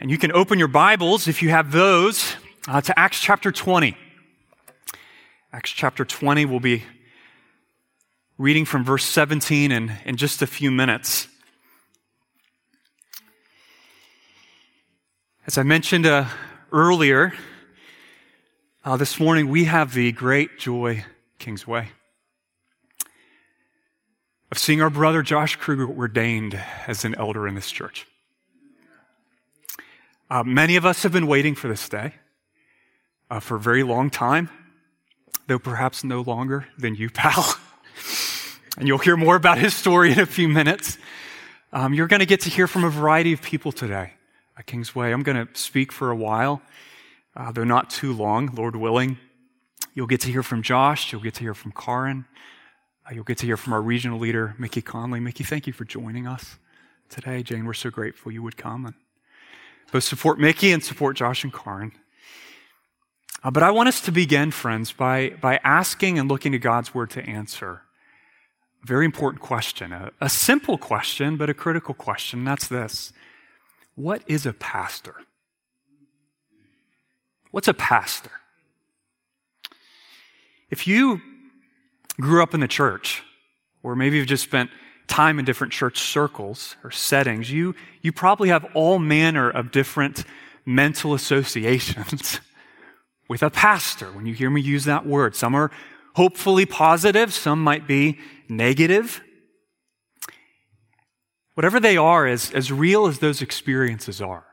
And you can open your Bibles, if you have those, uh, to Acts chapter 20. Acts chapter 20, we'll be reading from verse 17 in, in just a few minutes. As I mentioned uh, earlier, uh, this morning we have the great joy, Kingsway, of seeing our brother Josh Kruger ordained as an elder in this church. Uh, many of us have been waiting for this day uh, for a very long time, though perhaps no longer than you, pal. and you'll hear more about his story in a few minutes. Um, you're going to get to hear from a variety of people today at Kingsway. I'm going to speak for a while, uh, though not too long, Lord willing. You'll get to hear from Josh. You'll get to hear from Karin. Uh, you'll get to hear from our regional leader, Mickey Conley. Mickey, thank you for joining us today. Jane, we're so grateful you would come. And both support Mickey and support Josh and Karin. Uh, but I want us to begin, friends, by, by asking and looking to God's word to answer a very important question, a, a simple question, but a critical question. That's this What is a pastor? What's a pastor? If you grew up in the church, or maybe you've just spent time in different church circles or settings, you, you probably have all manner of different mental associations with a pastor when you hear me use that word. Some are hopefully positive, some might be negative. Whatever they are, as, as real as those experiences are,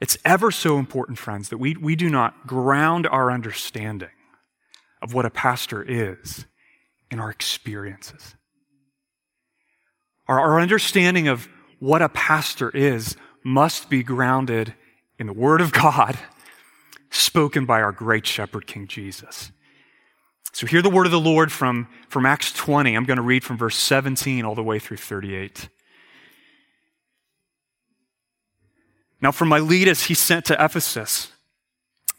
it's ever so important, friends, that we, we do not ground our understanding of what a pastor is in our experiences. Our, our understanding of what a pastor is must be grounded in the Word of God spoken by our great shepherd, King Jesus. So hear the word of the Lord from, from Acts 20. I'm going to read from verse 17 all the way through 38. Now, from Miletus, he sent to Ephesus.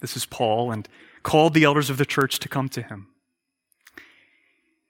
This is Paul, and called the elders of the church to come to him.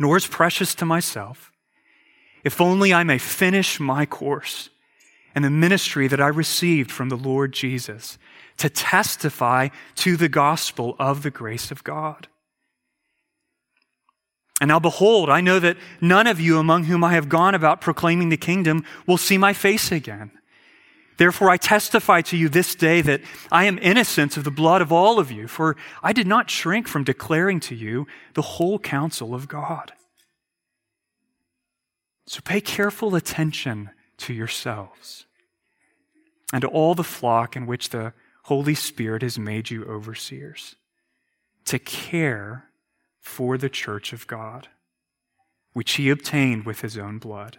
nor is precious to myself, if only I may finish my course and the ministry that I received from the Lord Jesus to testify to the gospel of the grace of God. And now behold, I know that none of you among whom I have gone about proclaiming the kingdom will see my face again. Therefore, I testify to you this day that I am innocent of the blood of all of you, for I did not shrink from declaring to you the whole counsel of God. So pay careful attention to yourselves and to all the flock in which the Holy Spirit has made you overseers, to care for the church of God, which he obtained with his own blood.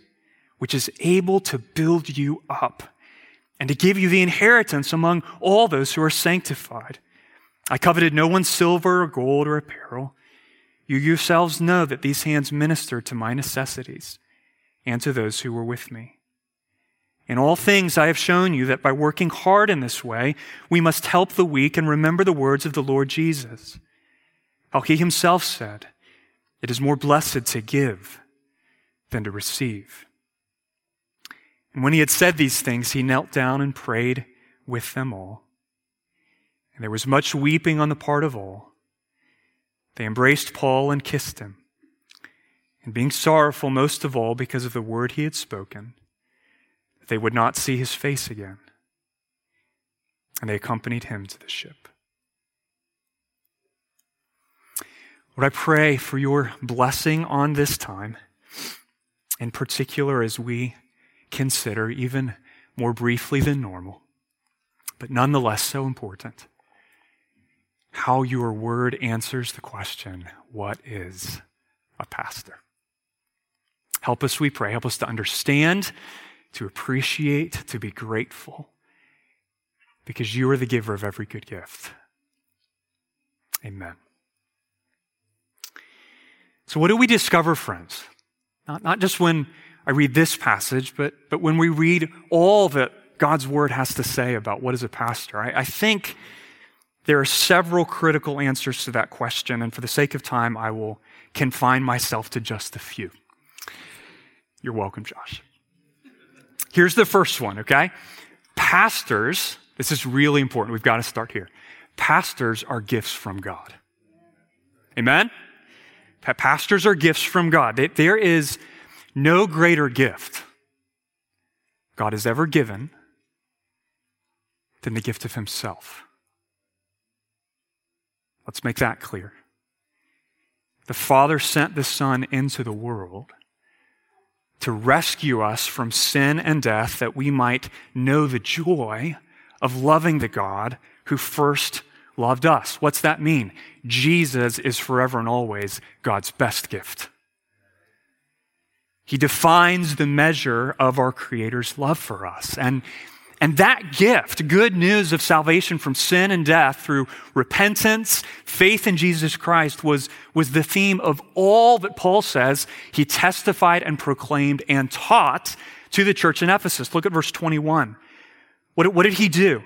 which is able to build you up and to give you the inheritance among all those who are sanctified. I coveted no one's silver or gold or apparel. You yourselves know that these hands ministered to my necessities and to those who were with me. In all things, I have shown you that by working hard in this way, we must help the weak and remember the words of the Lord Jesus. How he himself said, It is more blessed to give than to receive. And when he had said these things, he knelt down and prayed with them all. And there was much weeping on the part of all. They embraced Paul and kissed him. And being sorrowful most of all because of the word he had spoken, that they would not see his face again. And they accompanied him to the ship. Lord, I pray for your blessing on this time, in particular as we consider, even more briefly than normal, but nonetheless so important, how your word answers the question what is a pastor? Help us, we pray. Help us to understand, to appreciate, to be grateful, because you are the giver of every good gift. Amen. So, what do we discover, friends? Not, not just when I read this passage, but, but when we read all that God's word has to say about what is a pastor. I, I think there are several critical answers to that question, and for the sake of time, I will confine myself to just a few. You're welcome, Josh. Here's the first one, okay? Pastors, this is really important. We've got to start here. Pastors are gifts from God. Amen? Pastors are gifts from God. There is no greater gift God has ever given than the gift of Himself. Let's make that clear. The Father sent the Son into the world to rescue us from sin and death that we might know the joy of loving the God who first loved us. What's that mean? Jesus is forever and always God's best gift. He defines the measure of our Creator's love for us. And, and that gift, good news of salvation from sin and death through repentance, faith in Jesus Christ, was, was the theme of all that Paul says he testified and proclaimed and taught to the church in Ephesus. Look at verse 21. What, what did he do?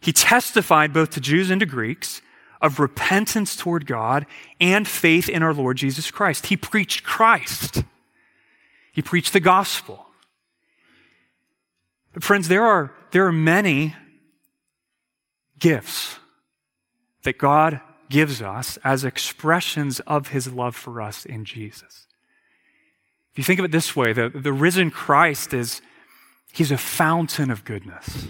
He testified both to Jews and to Greeks of repentance toward God and faith in our Lord Jesus Christ. He preached Christ. He preached the gospel. But friends, there are, there are many gifts that God gives us as expressions of his love for us in Jesus. If you think of it this way, the, the risen Christ is, he's a fountain of goodness.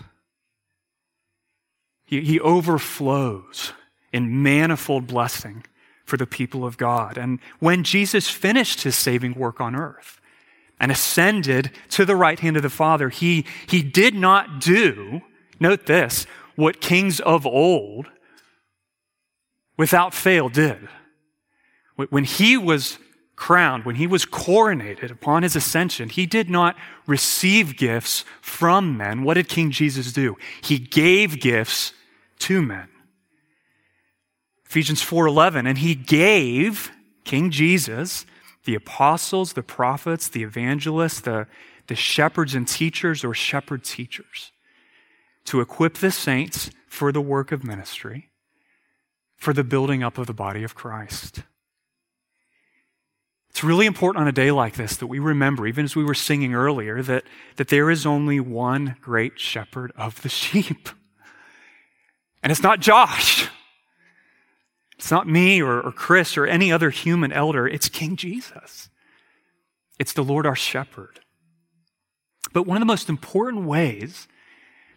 He, he overflows in manifold blessing for the people of God. And when Jesus finished his saving work on earth, and ascended to the right hand of the Father, he, he did not do, note this, what kings of old without fail did. When he was crowned, when he was coronated upon his ascension, he did not receive gifts from men. What did King Jesus do? He gave gifts to men. Ephesians 4:11 and he gave King Jesus the apostles, the prophets, the evangelists, the, the shepherds and teachers or shepherd teachers to equip the saints for the work of ministry, for the building up of the body of Christ. It's really important on a day like this that we remember, even as we were singing earlier, that, that there is only one great shepherd of the sheep. And it's not Josh. It's not me or, or Chris or any other human elder, it's King Jesus. It's the Lord our shepherd. But one of the most important ways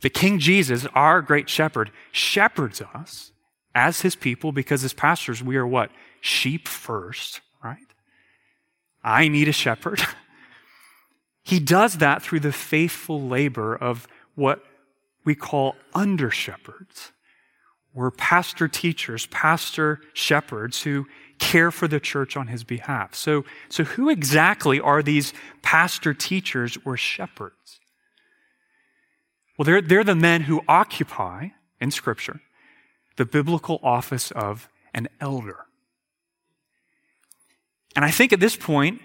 that King Jesus, our great shepherd, shepherds us as his people, because as pastors, we are what? Sheep first, right? I need a shepherd. he does that through the faithful labor of what we call under shepherds were pastor teachers, pastor shepherds who care for the church on his behalf. So, so who exactly are these pastor teachers or shepherds? Well, they're, they're the men who occupy, in Scripture, the biblical office of an elder. And I think at this point,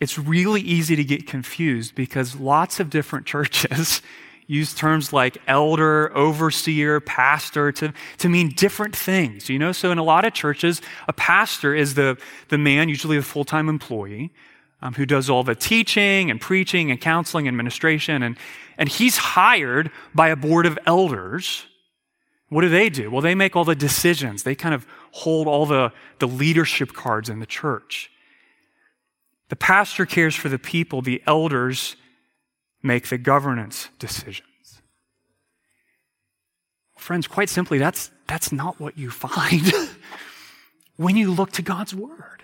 it's really easy to get confused because lots of different churches use terms like elder, overseer, pastor to, to mean different things, you know? So in a lot of churches, a pastor is the, the man, usually a full-time employee, um, who does all the teaching and preaching and counseling, and administration, and, and he's hired by a board of elders. What do they do? Well, they make all the decisions. They kind of hold all the, the leadership cards in the church. The pastor cares for the people. The elders make the governance decisions. Friends, quite simply, that's, that's not what you find when you look to God's Word.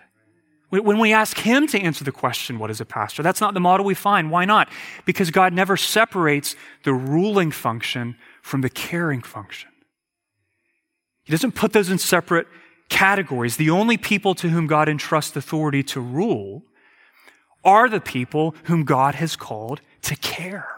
When we ask Him to answer the question, what is a pastor? That's not the model we find. Why not? Because God never separates the ruling function from the caring function. He doesn't put those in separate categories. The only people to whom God entrusts authority to rule are the people whom God has called to care.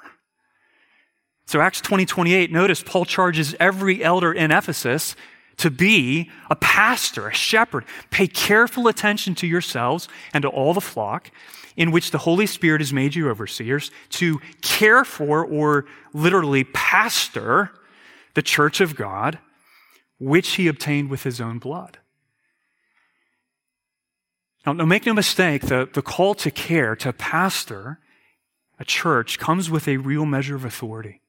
So Acts 20, 28, notice Paul charges every elder in Ephesus to be a pastor, a shepherd. Pay careful attention to yourselves and to all the flock in which the Holy Spirit has made you overseers to care for or literally pastor the church of God, which he obtained with his own blood. Now, now make no mistake, the, the call to care, to pastor a church, comes with a real measure of authority.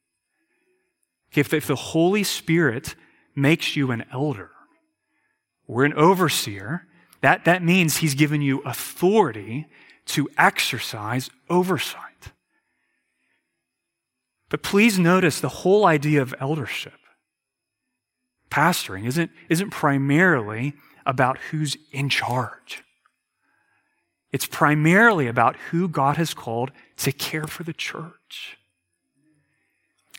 If the, if the Holy Spirit makes you an elder or an overseer, that, that means he's given you authority to exercise oversight. But please notice the whole idea of eldership, pastoring, isn't, isn't primarily about who's in charge. It's primarily about who God has called to care for the church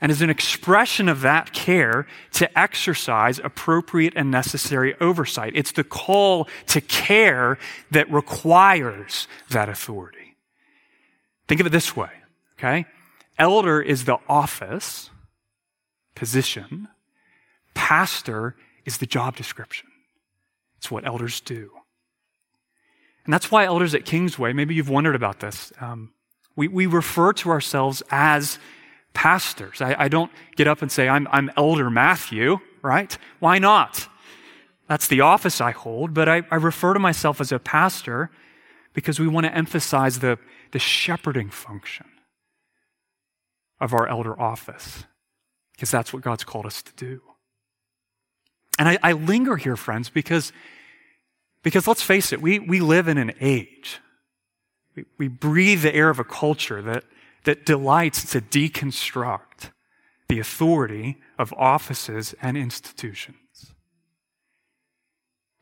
and as an expression of that care to exercise appropriate and necessary oversight. It's the call to care that requires that authority. Think of it this way, okay? Elder is the office, position. Pastor is the job description. It's what elders do. And that's why elders at Kingsway, maybe you've wondered about this, um, we, we refer to ourselves as pastors. I, I don't get up and say, I'm, I'm Elder Matthew, right? Why not? That's the office I hold, but I, I refer to myself as a pastor because we want to emphasize the, the shepherding function of our elder office, because that's what God's called us to do. And I, I linger here, friends, because, because let's face it, we, we live in an age. We, we breathe the air of a culture that that delights to deconstruct the authority of offices and institutions.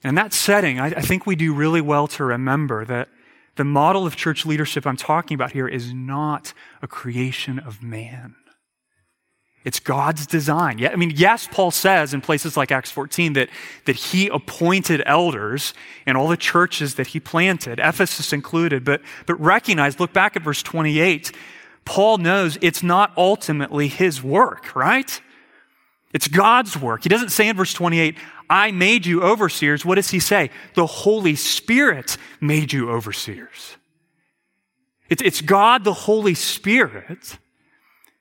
In that setting, I, I, think we do really well to remember that the model of church leadership I'm talking about here is not a creation of man. It's God's design. Yeah, I mean, yes, Paul says in places like Acts 14 that, that he appointed elders in all the churches that he planted, Ephesus included, but, but recognize, look back at verse 28, Paul knows it's not ultimately his work, right? It's God's work. He doesn't say in verse 28, I made you overseers. What does he say? The Holy Spirit made you overseers. It's, it's God, the Holy Spirit,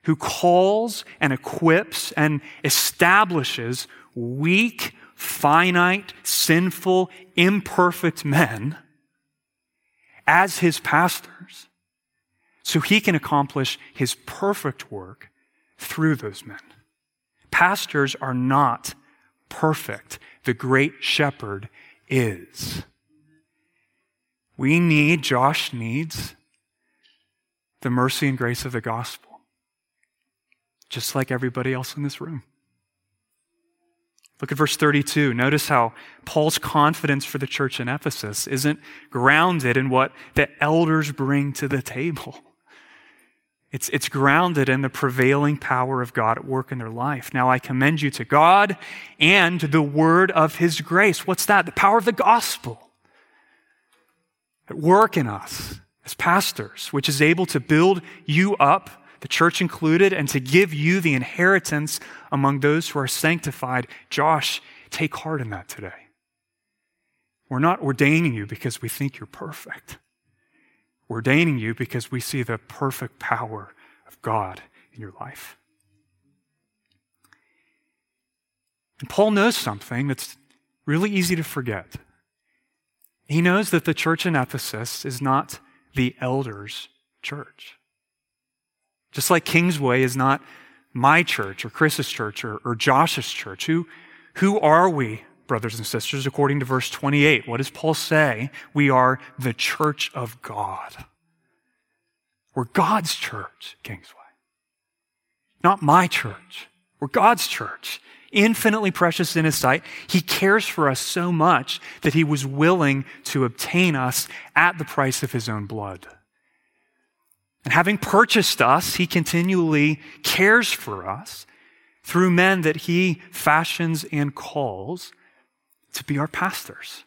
who calls and equips and establishes weak, finite, sinful, imperfect men as his pastors so he can accomplish his perfect work through those men. Pastors are not perfect. The great shepherd is. We need, Josh needs, the mercy and grace of the gospel, just like everybody else in this room. Look at verse 32. Notice how Paul's confidence for the church in Ephesus isn't grounded in what the elders bring to the table. It's, it's grounded in the prevailing power of God at work in their life. Now I commend you to God and the word of his grace. What's that? The power of the gospel at work in us as pastors, which is able to build you up, the church included, and to give you the inheritance among those who are sanctified. Josh, take heart in that today. We're not ordaining you because we think you're perfect. We're ordaining you because we see the perfect power of God in your life. And Paul knows something that's really easy to forget. He knows that the church in Ephesus is not the elders' church. Just like Kingsway is not my church or Chris's church or, or Josh's church. Who, who are we, brothers and sisters, according to verse 28? What does Paul say? We are the church of God. We're God's church, Kingsway. Not my church. We're God's church. Infinitely precious in His sight. He cares for us so much that He was willing to obtain us at the price of His own blood. And having purchased us, He continually cares for us through men that He fashions and calls to be our pastors.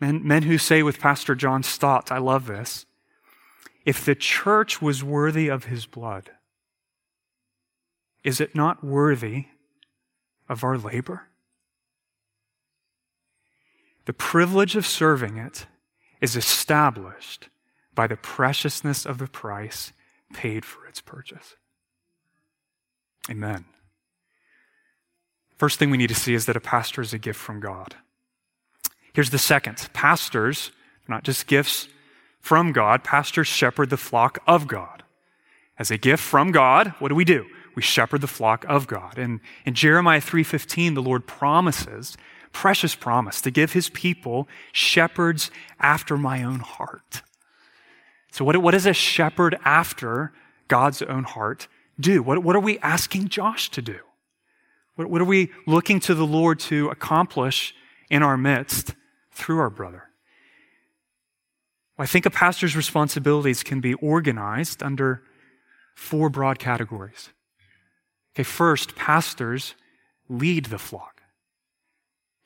Men, men who say with Pastor John Stott, I love this, if the church was worthy of His blood, is it not worthy of our labor? The privilege of serving it is established by the preciousness of the price paid for its purchase. Amen. First thing we need to see is that a pastor is a gift from God. Here's the second pastors, not just gifts from God, pastors shepherd the flock of God. As a gift from God, what do we do? We shepherd the flock of God. And in Jeremiah 3:15, the Lord promises, precious promise, to give his people shepherds after my own heart. So, what, what does a shepherd after God's own heart do? What, what are we asking Josh to do? What, what are we looking to the Lord to accomplish in our midst through our brother? Well, I think a pastor's responsibilities can be organized under four broad categories. Okay, first, pastors lead the flock.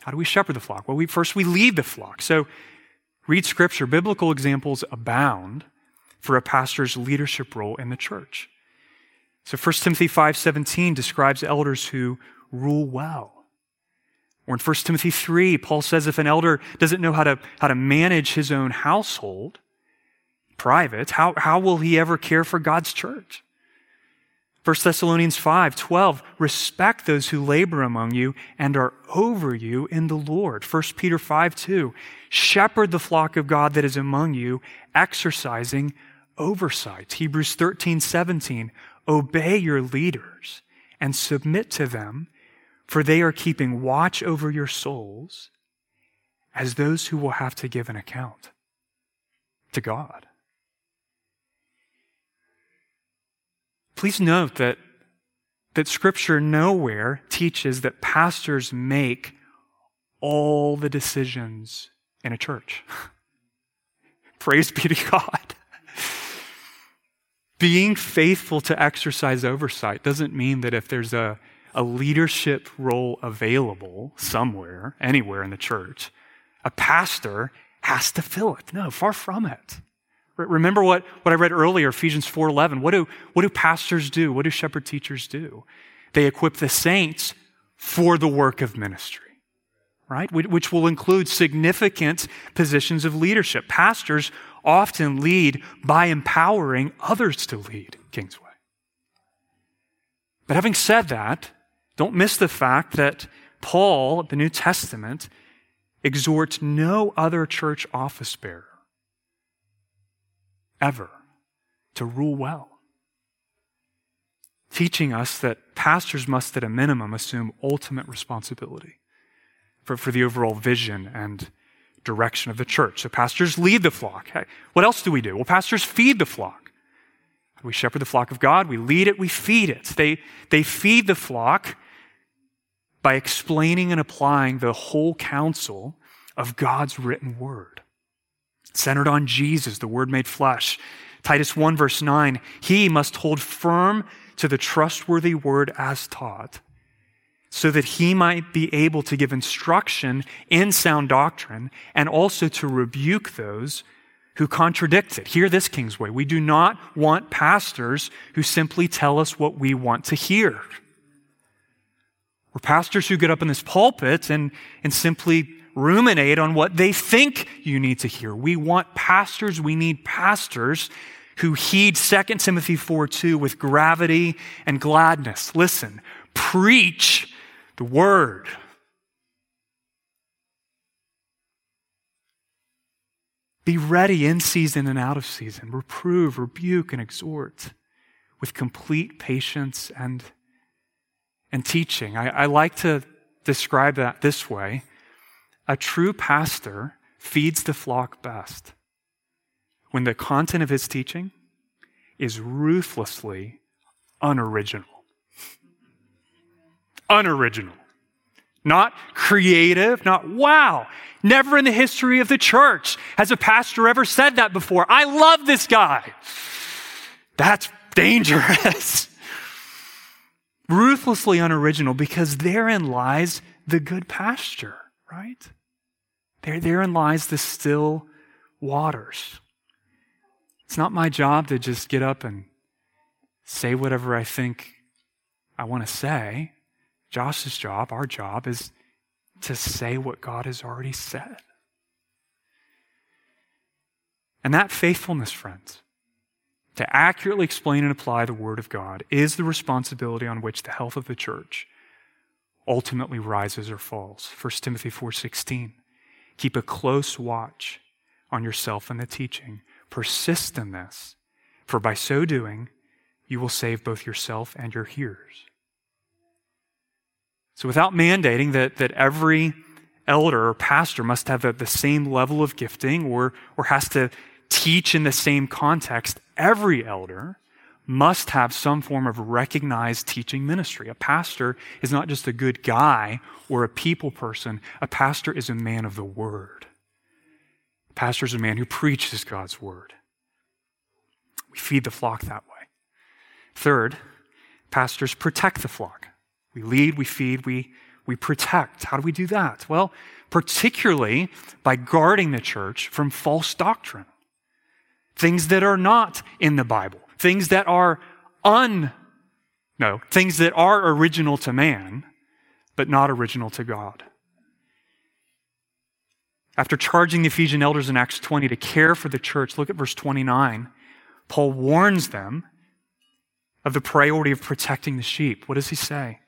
How do we shepherd the flock? Well, we, first we lead the flock. So read scripture. Biblical examples abound for a pastor's leadership role in the church. So 1 Timothy 5:17 describes elders who rule well. Or in 1 Timothy 3, Paul says if an elder doesn't know how to, how to manage his own household, private, how, how will he ever care for God's church? 1 Thessalonians 5 12, respect those who labor among you and are over you in the Lord. 1 Peter 5 2, shepherd the flock of God that is among you, exercising oversight. Hebrews 13, 17. Obey your leaders and submit to them, for they are keeping watch over your souls as those who will have to give an account to God. Please note that, that Scripture nowhere teaches that pastors make all the decisions in a church. Praise be to God. Being faithful to exercise oversight doesn't mean that if there's a, a leadership role available somewhere, anywhere in the church, a pastor has to fill it. No, far from it. Remember what, what I read earlier, Ephesians 4.11. What do, what do pastors do? What do shepherd teachers do? They equip the saints for the work of ministry right? Which will include significant positions of leadership. Pastors often lead by empowering others to lead Kingsway. But having said that, don't miss the fact that Paul, the New Testament, exhorts no other church office bearer ever to rule well. Teaching us that pastors must, at a minimum, assume ultimate responsibility for, for the overall vision and direction of the church. So pastors lead the flock. What else do we do? Well, pastors feed the flock. We shepherd the flock of God, we lead it, we feed it. They, they feed the flock by explaining and applying the whole counsel of God's written word. Centered on Jesus, the word made flesh. Titus 1, verse 9, he must hold firm to the trustworthy word as taught so that he might be able to give instruction in sound doctrine and also to rebuke those who contradict it. Hear this, Kingsway. We do not want pastors who simply tell us what we want to hear. We're pastors who get up in this pulpit and, and simply ruminate on what they think you need to hear. We want pastors, we need pastors who heed 2 Timothy 4 2 with gravity and gladness. Listen, preach the Word. Be ready in season and out of season. Reprove, rebuke, and exhort with complete patience and, and teaching. I, I like to describe that this way a true pastor feeds the flock best when the content of his teaching is ruthlessly unoriginal. Unoriginal. Not creative, not wow. Never in the history of the church has a pastor ever said that before. I love this guy. That's dangerous. Ruthlessly unoriginal because therein lies the good pasture, right? There, therein lies the still waters. It's not my job to just get up and say whatever I think I want to say. Josh's job, our job, is to say what God has already said. And that faithfulness, friends, to accurately explain and apply the Word of God is the responsibility on which the health of the church ultimately rises or falls. 1 Timothy 4:16. Keep a close watch on yourself and the teaching. Persist in this, for by so doing, you will save both yourself and your hearers. So, without mandating that, that every elder or pastor must have the, the same level of gifting or, or has to teach in the same context, every elder must have some form of recognized teaching ministry. A pastor is not just a good guy or a people person, a pastor is a man of the word. A pastor is a man who preaches God's word. We feed the flock that way. Third, pastors protect the flock. We lead, we feed, we, we protect. How do we do that? Well, particularly by guarding the church from false doctrine things that are not in the Bible, things that are un, no, things that are original to man, but not original to God. After charging the Ephesian elders in Acts 20 to care for the church, look at verse 29. Paul warns them of the priority of protecting the sheep. What does he say?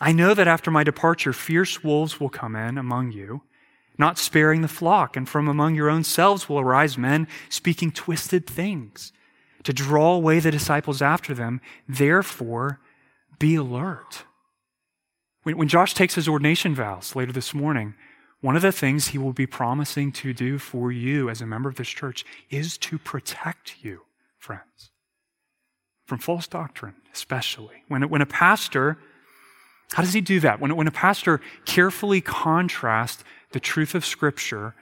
I know that after my departure, fierce wolves will come in among you not sparing the flock, and from among your own selves will arise men speaking twisted things to draw away the disciples after them. Therefore, be alert. When, when Josh takes his ordination vows later this morning, one of the things he will be promising to do for you as a member of this church is to protect you, friends, from false doctrine, especially. When, when a pastor, how does he do that? When, when a pastor carefully contrasts the truth of Scripture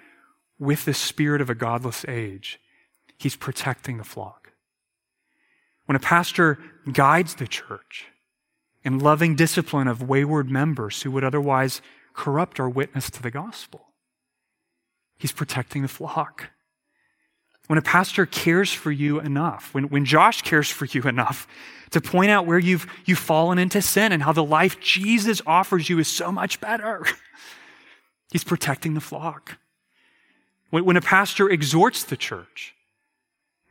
with the spirit of a godless age, he's protecting the flock. When a pastor guides the church in loving discipline of wayward members who would otherwise corrupt our witness to the gospel, he's protecting the flock. When a pastor cares for you enough, when, when Josh cares for you enough to point out where you've, you've fallen into sin and how the life Jesus offers you is so much better. He's protecting the flock. When a pastor exhorts the church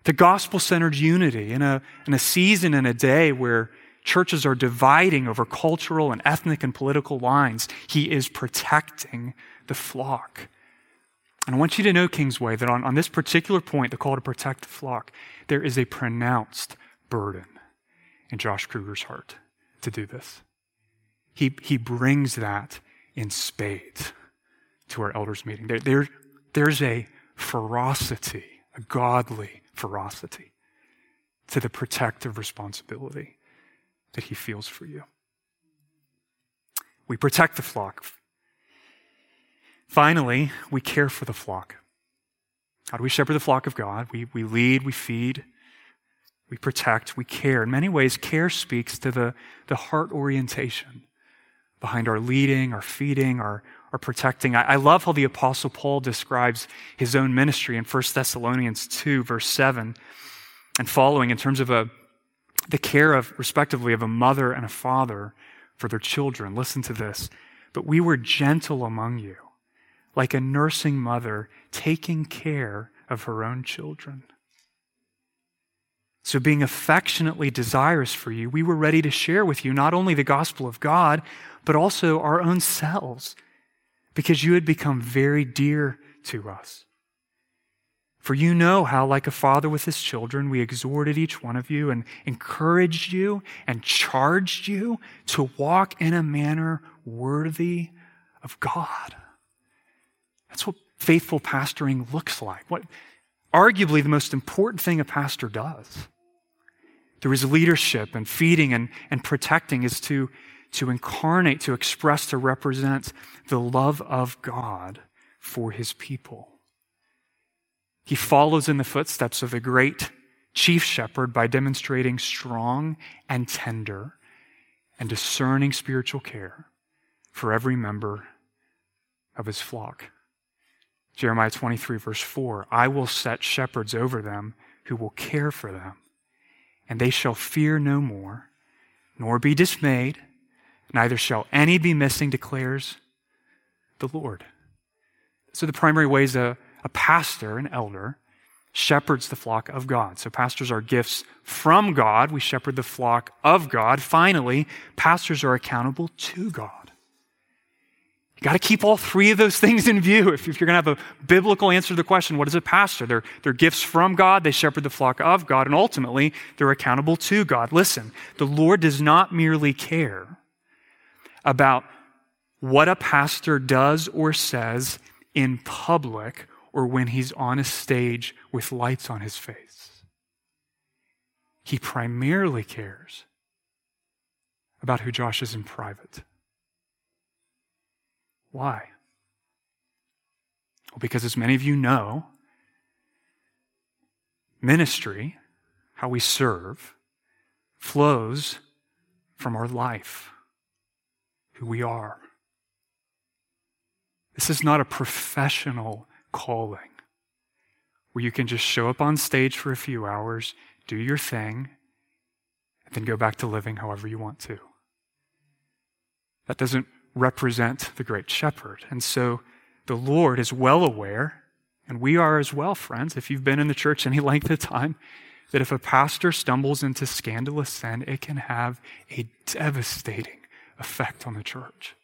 to gospel centered unity in a, in a season and a day where churches are dividing over cultural and ethnic and political lines, he is protecting the flock. And I want you to know, Kingsway, that on, on this particular point, the call to protect the flock, there is a pronounced burden in Josh Kruger's heart to do this. He, he brings that in spades to our elders meeting. There, there, there's a ferocity, a godly ferocity to the protective responsibility that he feels for you. We protect the flock. Finally, we care for the flock. How do we shepherd the flock of God? We, we lead, we feed, we protect, we care. In many ways, care speaks to the, the heart orientation behind our leading, our feeding, our, or protecting. I, I love how the Apostle Paul describes his own ministry in 1 Thessalonians 2, verse 7 and following in terms of a, the care of, respectively, of a mother and a father for their children. Listen to this. But we were gentle among you, like a nursing mother taking care of her own children. So, being affectionately desirous for you, we were ready to share with you not only the gospel of God, but also our own selves, because you had become very dear to us. For you know how, like a father with his children, we exhorted each one of you and encouraged you and charged you to walk in a manner worthy of God. That's what faithful pastoring looks like. What arguably the most important thing a pastor does through his leadership and feeding and, and protecting is to, to incarnate, to express, to represent the love of God for his people. He follows in the footsteps of the great chief shepherd by demonstrating strong and tender and discerning spiritual care for every member of his flock. Jeremiah 23, verse 4 I will set shepherds over them who will care for them, and they shall fear no more, nor be dismayed, neither shall any be missing, declares the Lord. So, the primary ways a a pastor, an elder, shepherds the flock of God. So pastors are gifts from God. We shepherd the flock of God. Finally, pastors are accountable to God. You got to keep all three of those things in view if, if you're going to have a biblical answer to the question, what is a pastor? They're, they're gifts from God, they shepherd the flock of God, and ultimately, they're accountable to God. Listen, the Lord does not merely care about what a pastor does or says in public or when he's on a stage with lights on his face. He primarily cares about who Josh is in private. Why? Well, because as many of you know, ministry, how we serve, flows from our life, who we are. This is not a professional calling where you can just show up on stage for a few hours, do your thing, and then go back to living however you want to. That doesn't represent the great shepherd. And so the Lord is well aware, and we are as well, friends, if you've been in the church any length of time, that if a pastor stumbles into scandalous sin, it can have a devastating effect on the church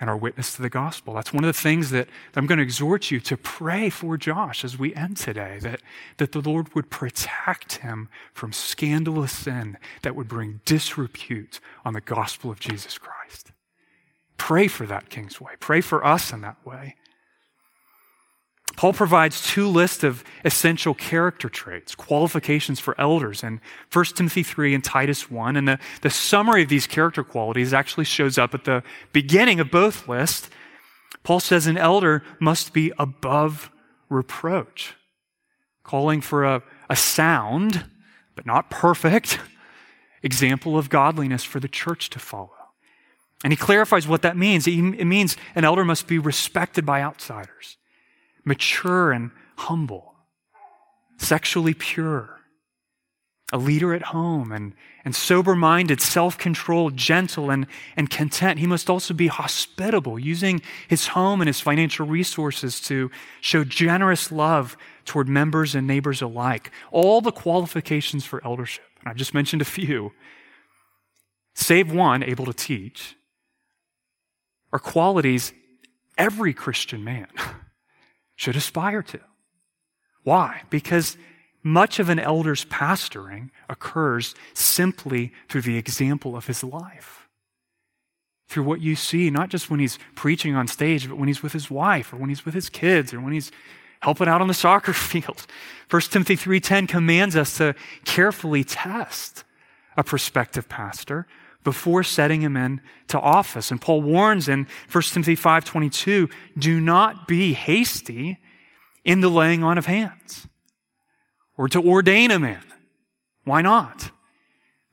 and our witness to the gospel. That's one of the things that I'm going to exhort you to pray for Josh as we end today, that, that the Lord would protect him from scandalous sin that would bring disrepute on the gospel of Jesus Christ. Pray for that, Kingsway. Pray for us in that way. Paul provides two lists of essential character traits, qualifications for elders in 1 Timothy 3 and Titus 1. And the, the summary of these character qualities actually shows up at the beginning of both lists. Paul says an elder must be above reproach, calling for a, a sound, but not perfect, example of godliness for the church to follow. And he clarifies what that means. It means an elder must be respected by outsiders mature and humble, sexually pure, a leader at home and, and sober minded, self controlled, gentle, and, and content. He must also be hospitable, using his home and his financial resources to show generous love toward members and neighbors alike. All the qualifications for eldership. And I've just mentioned a few. Save one, able to teach, are qualities every Christian man should aspire to. Why? Because much of an elder's pastoring occurs simply through the example of his life. Through what you see, not just when he's preaching on stage, but when he's with his wife or when he's with his kids or when he's helping out on the soccer field. 1 Timothy 3:10 commands us to carefully test a prospective pastor before setting him in to office. And Paul warns in 1 Timothy 5:22, do not be hasty in the laying on of hands or to ordain a man. Why not?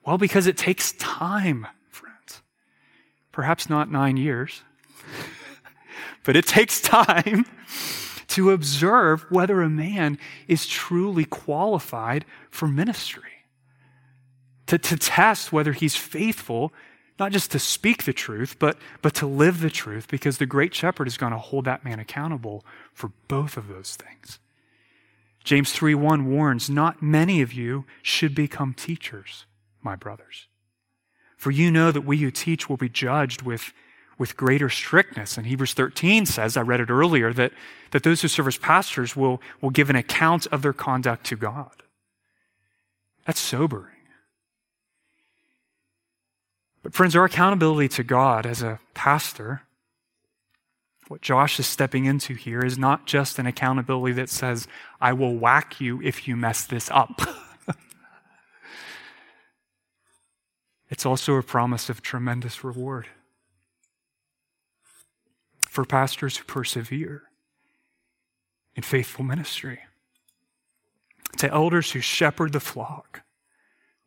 Well, because it takes time, friends. Perhaps not 9 years. but it takes time to observe whether a man is truly qualified for ministry to, to test whether he's faithful, not just to speak the truth, but, but to live the truth, because the great shepherd is going to hold that man accountable for both of those things. James 3:1 warns, "Not many of you should become teachers, my brothers. For you know that we who teach will be judged with, with greater strictness." And Hebrews 13 says, I read it earlier, that, that those who serve as pastors will, will give an account of their conduct to God. That's sobering. But, friends, our accountability to God as a pastor what Josh is stepping into here is not just an accountability that says, I will whack you if you mess this up. it's also a promise of tremendous reward for pastors who persevere in faithful ministry, to elders who shepherd the flock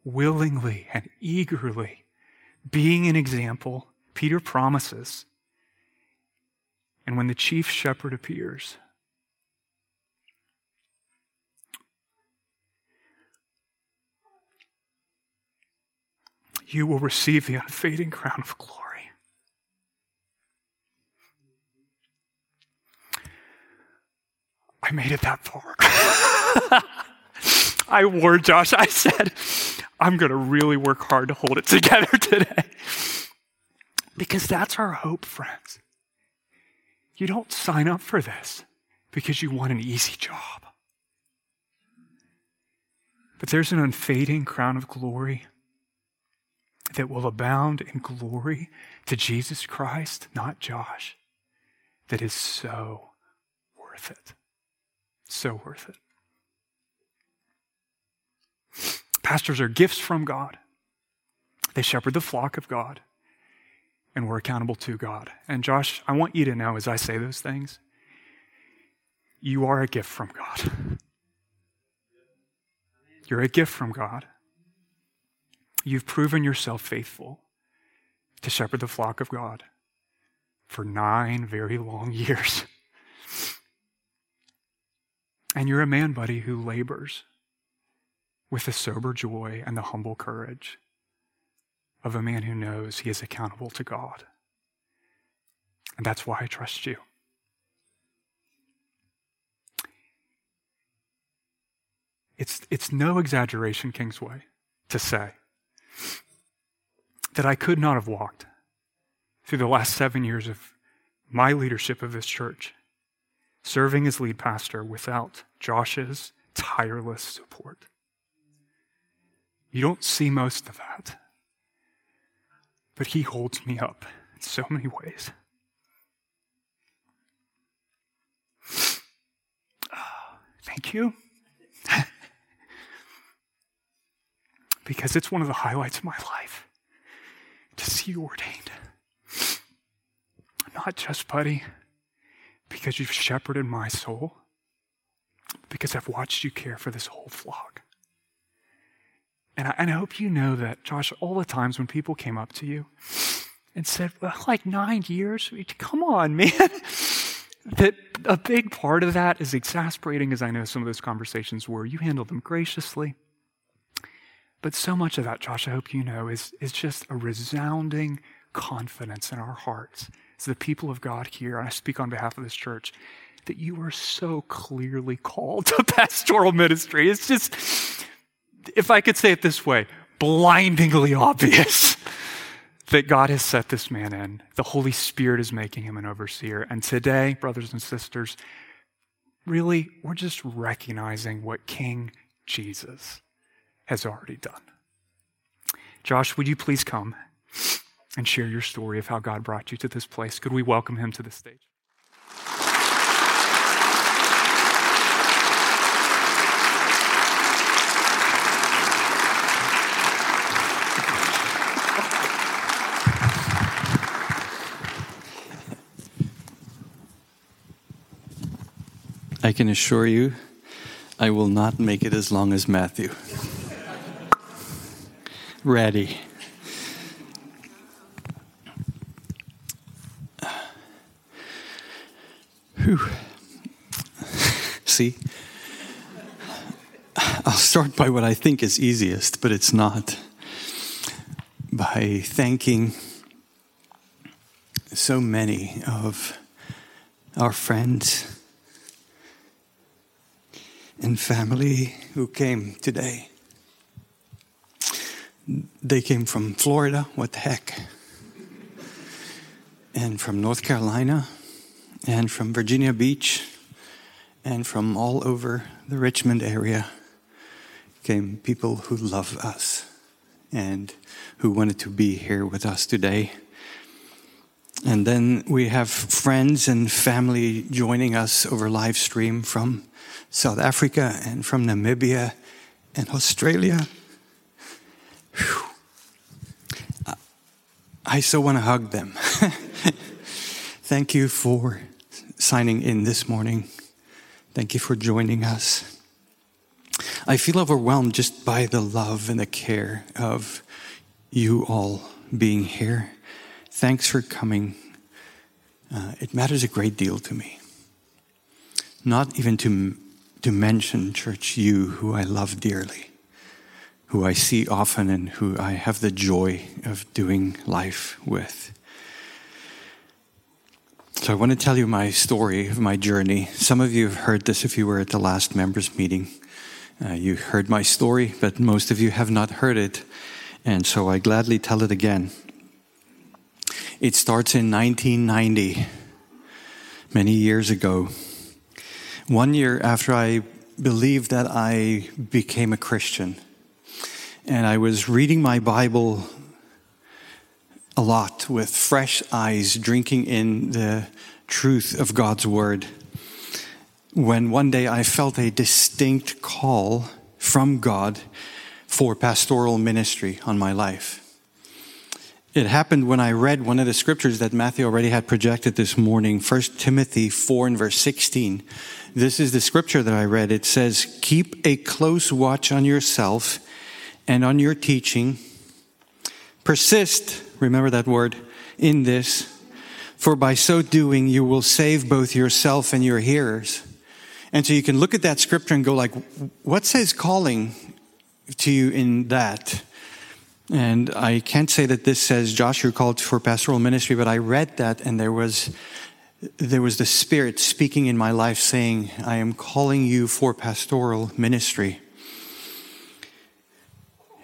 willingly and eagerly, being an example. Peter promises and when the chief shepherd appears, you will receive the unfading crown of glory. I made it that far. I warned Josh, I said, I'm going to really work hard to hold it together today. Because that's our hope, friends. You don't sign up for this because you want an easy job. But there's an unfading crown of glory that will abound in glory to Jesus Christ, not Josh, that is so worth it. So worth it. Pastors are gifts from God. They shepherd the flock of God and we're accountable to God. And Josh, I want you to know as I say those things, you are a gift from God. You're a gift from God. You've proven yourself faithful to shepherd the flock of God for nine very long years. And you're a man, buddy, who labors with the sober joy and the humble courage of a man who knows he is accountable to God. And that's why I trust you. It's, it's no exaggeration, Kingsway, to say that I could not have walked through the last seven years of my leadership of this church, serving as lead pastor without Josh's tireless support. You don't see most of that but He holds me up in so many ways. Oh, thank you. because it's one of the highlights of my life to see you ordained. Not just, buddy, because you've shepherded my soul, because I've watched you care for this whole flock. And I, and I hope you know that, Josh, all the times when people came up to you and said, well, like nine years? Come on, man. that a big part of that is exasperating as I know some of those conversations were, you handled them graciously. But so much of that, Josh, I hope you know, is, is just a resounding confidence in our hearts as the people of God here, and I speak on behalf of this church, that you are so clearly called to pastoral ministry. It's just, if I could say it this way, blindingly obvious that God has set this man in. The Holy Spirit is making him an overseer. And today, brothers and sisters, really, we're just recognizing what King Jesus has already done. Josh, would you please come and share your story of how God brought you to this place? Could we welcome him to the stage? I can assure you, I will not make it as long as Matthew. Ready. Whew. See? I'll start by what I think is easiest, but it's not. By thanking so many of our friends and family who came today. They came from Florida, what the heck? And from North Carolina, and from Virginia Beach, and from all over the Richmond area came people who love us and who wanted to be here with us today. And then we have friends and family joining us over live stream from South Africa and from Namibia and Australia. Whew. I so want to hug them. Thank you for signing in this morning. Thank you for joining us. I feel overwhelmed just by the love and the care of you all being here. Thanks for coming. Uh, it matters a great deal to me. Not even to, to mention, church, you who I love dearly, who I see often and who I have the joy of doing life with. So I want to tell you my story of my journey. Some of you have heard this if you were at the last members meeting. Uh, you heard my story, but most of you have not heard it. And so I gladly tell it again. It starts in 1990, many years ago. One year after I believed that I became a Christian. And I was reading my Bible a lot with fresh eyes, drinking in the truth of God's Word. When one day I felt a distinct call from God for pastoral ministry on my life. It happened when I read one of the scriptures that Matthew already had projected this morning, 1 Timothy 4 and verse 16. This is the scripture that I read. It says, Keep a close watch on yourself and on your teaching. Persist, remember that word, in this, for by so doing you will save both yourself and your hearers. And so you can look at that scripture and go like, what says calling to you in that? And I can't say that this says, Joshua called for pastoral ministry, but I read that and there was, there was the Spirit speaking in my life saying, I am calling you for pastoral ministry.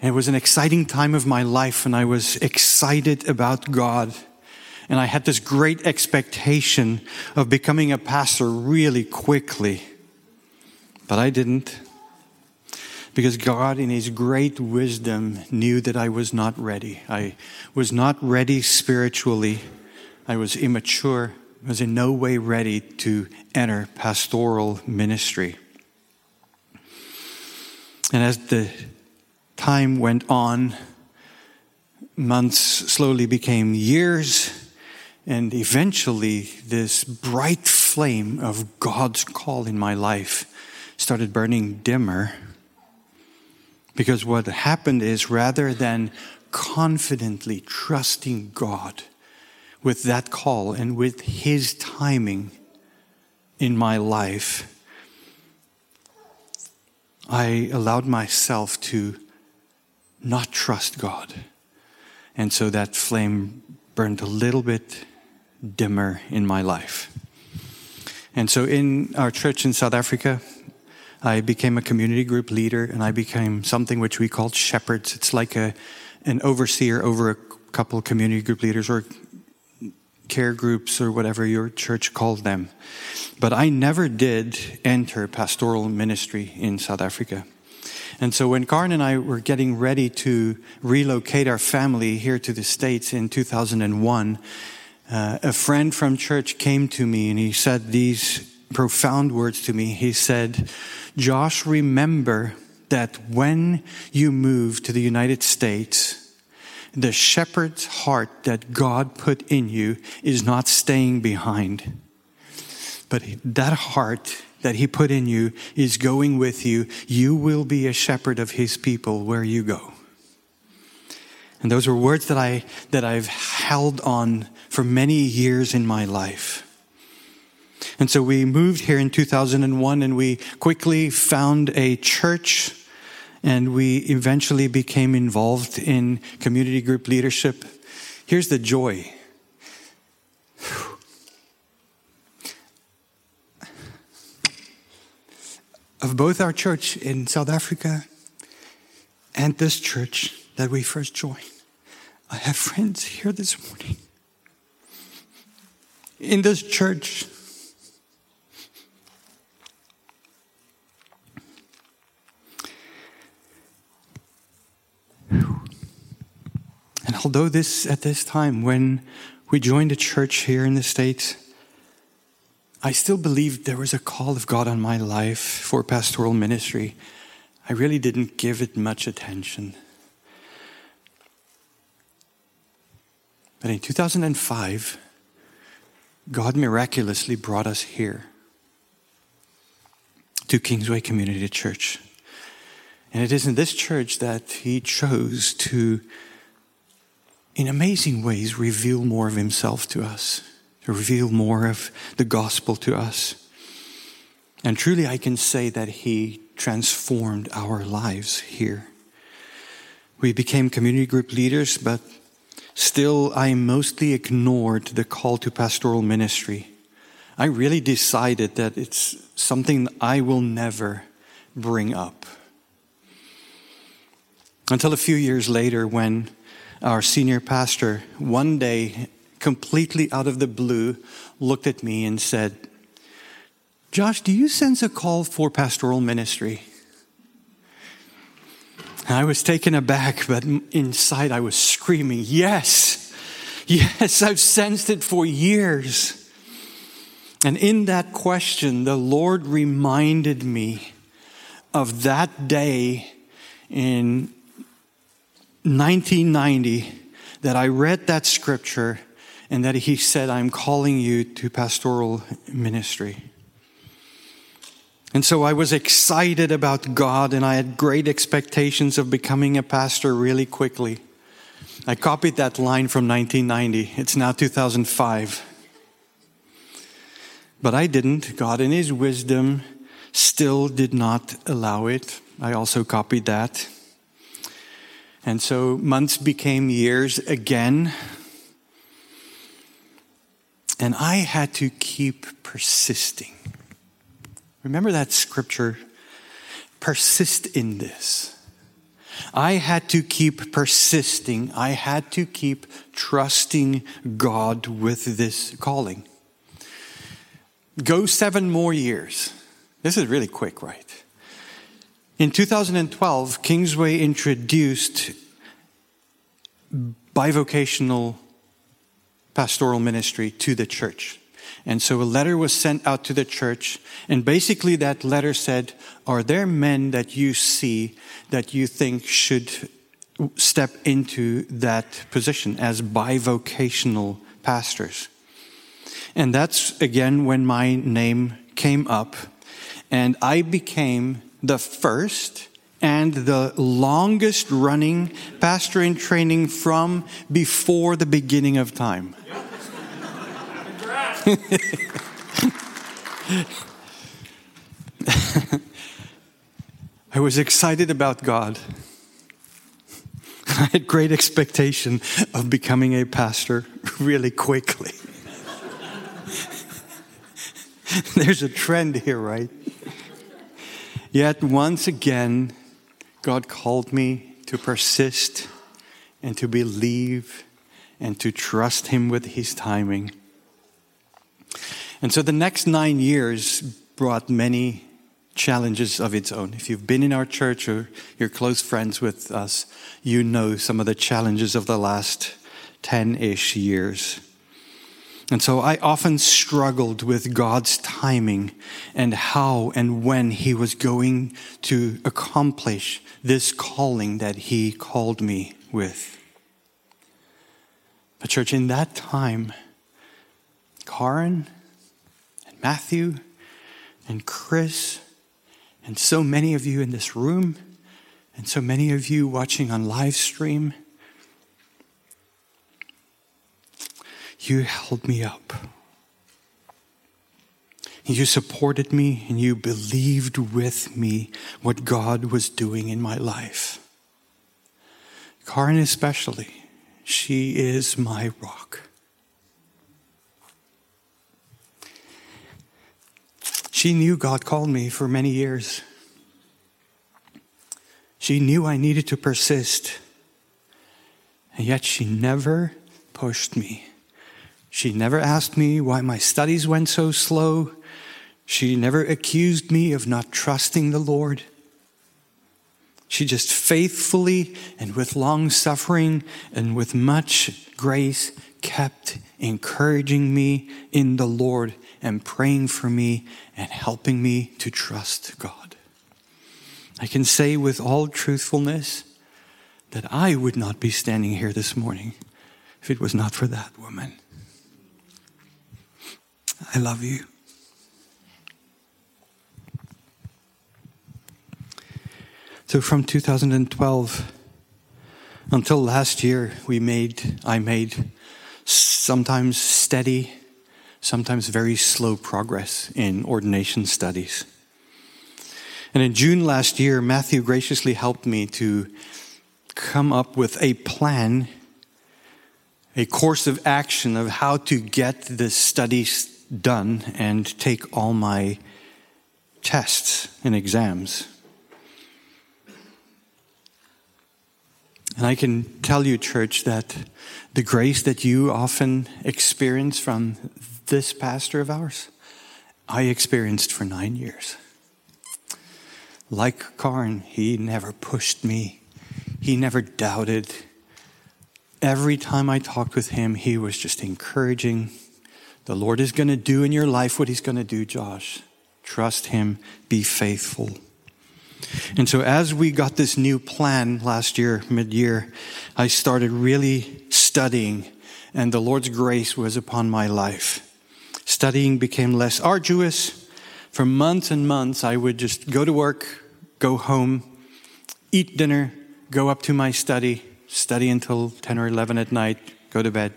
It was an exciting time of my life and I was excited about God. And I had this great expectation of becoming a pastor really quickly. But I didn't because God, in His great wisdom, knew that I was not ready. I was not ready spiritually. I was immature. I was in no way ready to enter pastoral ministry. And as the time went on, months slowly became years, and eventually, this bright flame of God's call in my life started burning dimmer because what happened is rather than confidently trusting God with that call and with His timing in my life, I allowed myself to not trust God. And so that flame burned a little bit dimmer in my life. And so in our church in South Africa, I became a community group leader and I became something which we called shepherds. It's like a, an overseer over a couple of community group leaders or care groups or whatever your church called them. But I never did enter pastoral ministry in South Africa. And so when Karen and I were getting ready to relocate our family here to the States in 2001, uh, a friend from church came to me and he said these profound words to me. He said, Josh, remember that when you move to the United States, the shepherd's heart that God put in you is not staying behind. But that heart that he put in you is going with you. You will be a shepherd of his people where you go. And those were words that I, that I've held on for many years in my life. And so we moved here in 2001 and we quickly found a church and we eventually became involved in community group leadership. Here's the joy. of both our church in South Africa and this church that we first joined. I have friends here this morning. In this church, And although this, at this time, when we joined a church here in the States, I still believed there was a call of God on my life for pastoral ministry. I really didn't give it much attention. But in 2005, God miraculously brought us here to Kingsway Community Church. And it is in this church that He chose to, in amazing ways, reveal more of Himself to us, to reveal more of the gospel to us. And truly, I can say that He transformed our lives here. We became community group leaders, but still, I mostly ignored the call to pastoral ministry. I really decided that it's something I will never bring up. Until a few years later, when our senior pastor one day, completely out of the blue, looked at me and said, Josh, do you sense a call for pastoral ministry? I was taken aback, but inside I was screaming, Yes, yes, I've sensed it for years. And in that question, the Lord reminded me of that day in 1990 that I read that scripture and that He said, I'm calling you to pastoral ministry. And so I was excited about God and I had great expectations of becoming a pastor really quickly. I copied that line from 1990. It's now 2005. But I didn't. God, in His wisdom, still did not allow it. I also copied that. And so months became years again. And I had to keep persisting. Remember that scripture? Persist in this. I had to keep persisting. I had to keep trusting God with this calling. Go seven more years. This is really quick, right? In 2012, Kingsway introduced bivocational pastoral ministry to the church. And so a letter was sent out to the church, and basically that letter said, Are there men that you see that you think should step into that position as bivocational pastors? And that's again when my name came up, and I became the first and the longest running pastor in training from before the beginning of time. I was excited about God. I had great expectation of becoming a pastor really quickly. There's a trend here, right? Yet once again, God called me to persist and to believe and to trust Him with His timing. And so the next nine years brought many challenges of its own. If you've been in our church or you're close friends with us, you know some of the challenges of the last 10 ish years. And so I often struggled with God's timing and how and when He was going to accomplish this calling that He called me with. But, church, in that time, Karen and Matthew and Chris and so many of you in this room and so many of you watching on live stream, you held me up. You supported me and you believed with me what God was doing in my life. Karen, especially, she is my rock. She knew God called me for many years. She knew I needed to persist. And yet she never pushed me. She never asked me why my studies went so slow. She never accused me of not trusting the Lord. She just faithfully and with long suffering and with much grace kept encouraging me in the Lord and praying for me and helping me to trust God. I can say with all truthfulness that I would not be standing here this morning if it was not for that woman. I love you. So from 2012 until last year, we made, I made sometimes steady, sometimes very slow progress in ordination studies. And in June last year, Matthew graciously helped me to come up with a plan, a course of action of how to get the studies done and take all my tests and exams. And I can tell you, church, that the grace that you often experience from this pastor of ours, I experienced for nine years. Like Karen, he never pushed me, he never doubted. Every time I talked with him, he was just encouraging. The Lord is going to do in your life what he's going to do, Josh. Trust him, be faithful. And so, as we got this new plan last year, mid year, I started really studying, and the Lord's grace was upon my life. Studying became less arduous. For months and months, I would just go to work, go home, eat dinner, go up to my study, study until 10 or 11 at night, go to bed,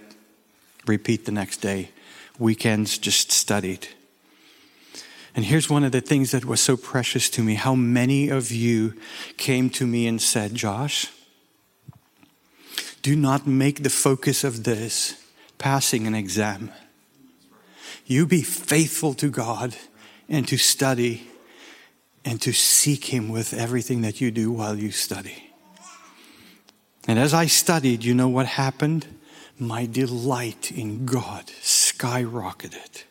repeat the next day. Weekends just studied. And here's one of the things that was so precious to me how many of you came to me and said, Josh, do not make the focus of this passing an exam. You be faithful to God and to study and to seek Him with everything that you do while you study. And as I studied, you know what happened? My delight in God skyrocketed.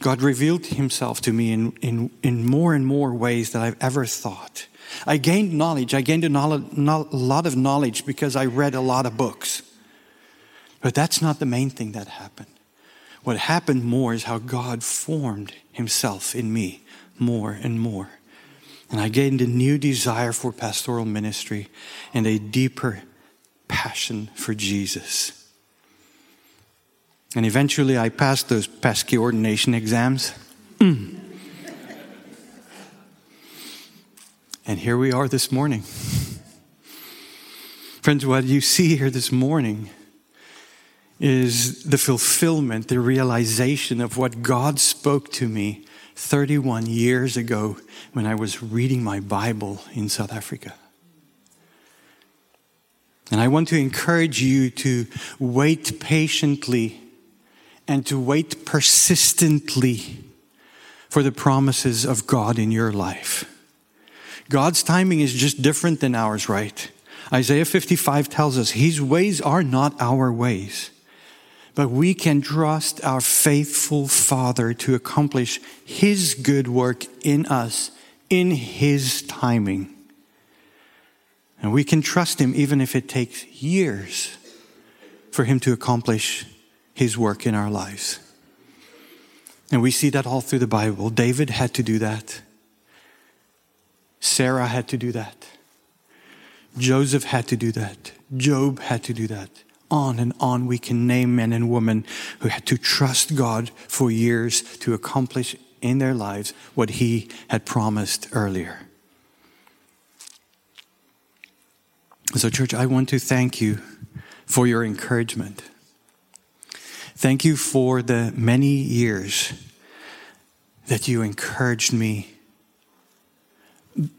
God revealed himself to me in, in, in more and more ways than I've ever thought. I gained knowledge. I gained a, knowledge, a lot of knowledge because I read a lot of books. But that's not the main thing that happened. What happened more is how God formed himself in me more and more. And I gained a new desire for pastoral ministry and a deeper passion for Jesus. And eventually I passed those pesky ordination exams. Mm. And here we are this morning. Friends, what you see here this morning is the fulfillment, the realization of what God spoke to me 31 years ago when I was reading my Bible in South Africa. And I want to encourage you to wait patiently and to wait persistently for the promises of God in your life. God's timing is just different than ours, right? Isaiah 55 tells us his ways are not our ways, but we can trust our faithful Father to accomplish his good work in us in his timing. And we can trust him even if it takes years for him to accomplish his work in our lives. And we see that all through the Bible. David had to do that. Sarah had to do that. Joseph had to do that. Job had to do that. On and on we can name men and women who had to trust God for years to accomplish in their lives what he had promised earlier. So, church, I want to thank you for your encouragement. Thank you for the many years that you encouraged me.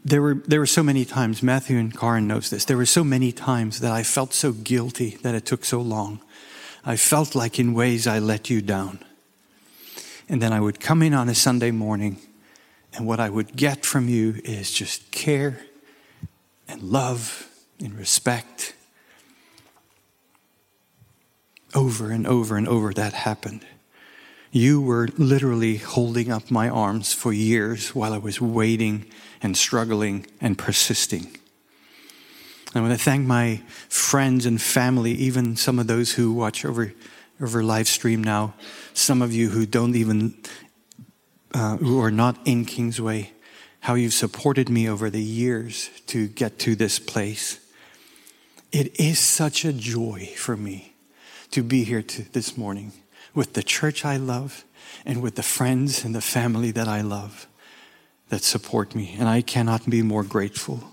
There were, there were so many times, Matthew and Karen knows this, there were so many times that I felt so guilty that it took so long. I felt like in ways I let you down. And then I would come in on a Sunday morning, and what I would get from you is just care and love, and respect. Over and over and over that happened. You were literally holding up my arms for years while I was waiting and struggling and persisting. I want to thank my friends and family, even some of those who watch over, over live stream now, some of you who don't even, uh, who are not in Kingsway, how you've supported me over the years to get to this place. It is such a joy for me to be here to, this morning with the church I love and with the friends and the family that I love that support me. And I cannot be more grateful.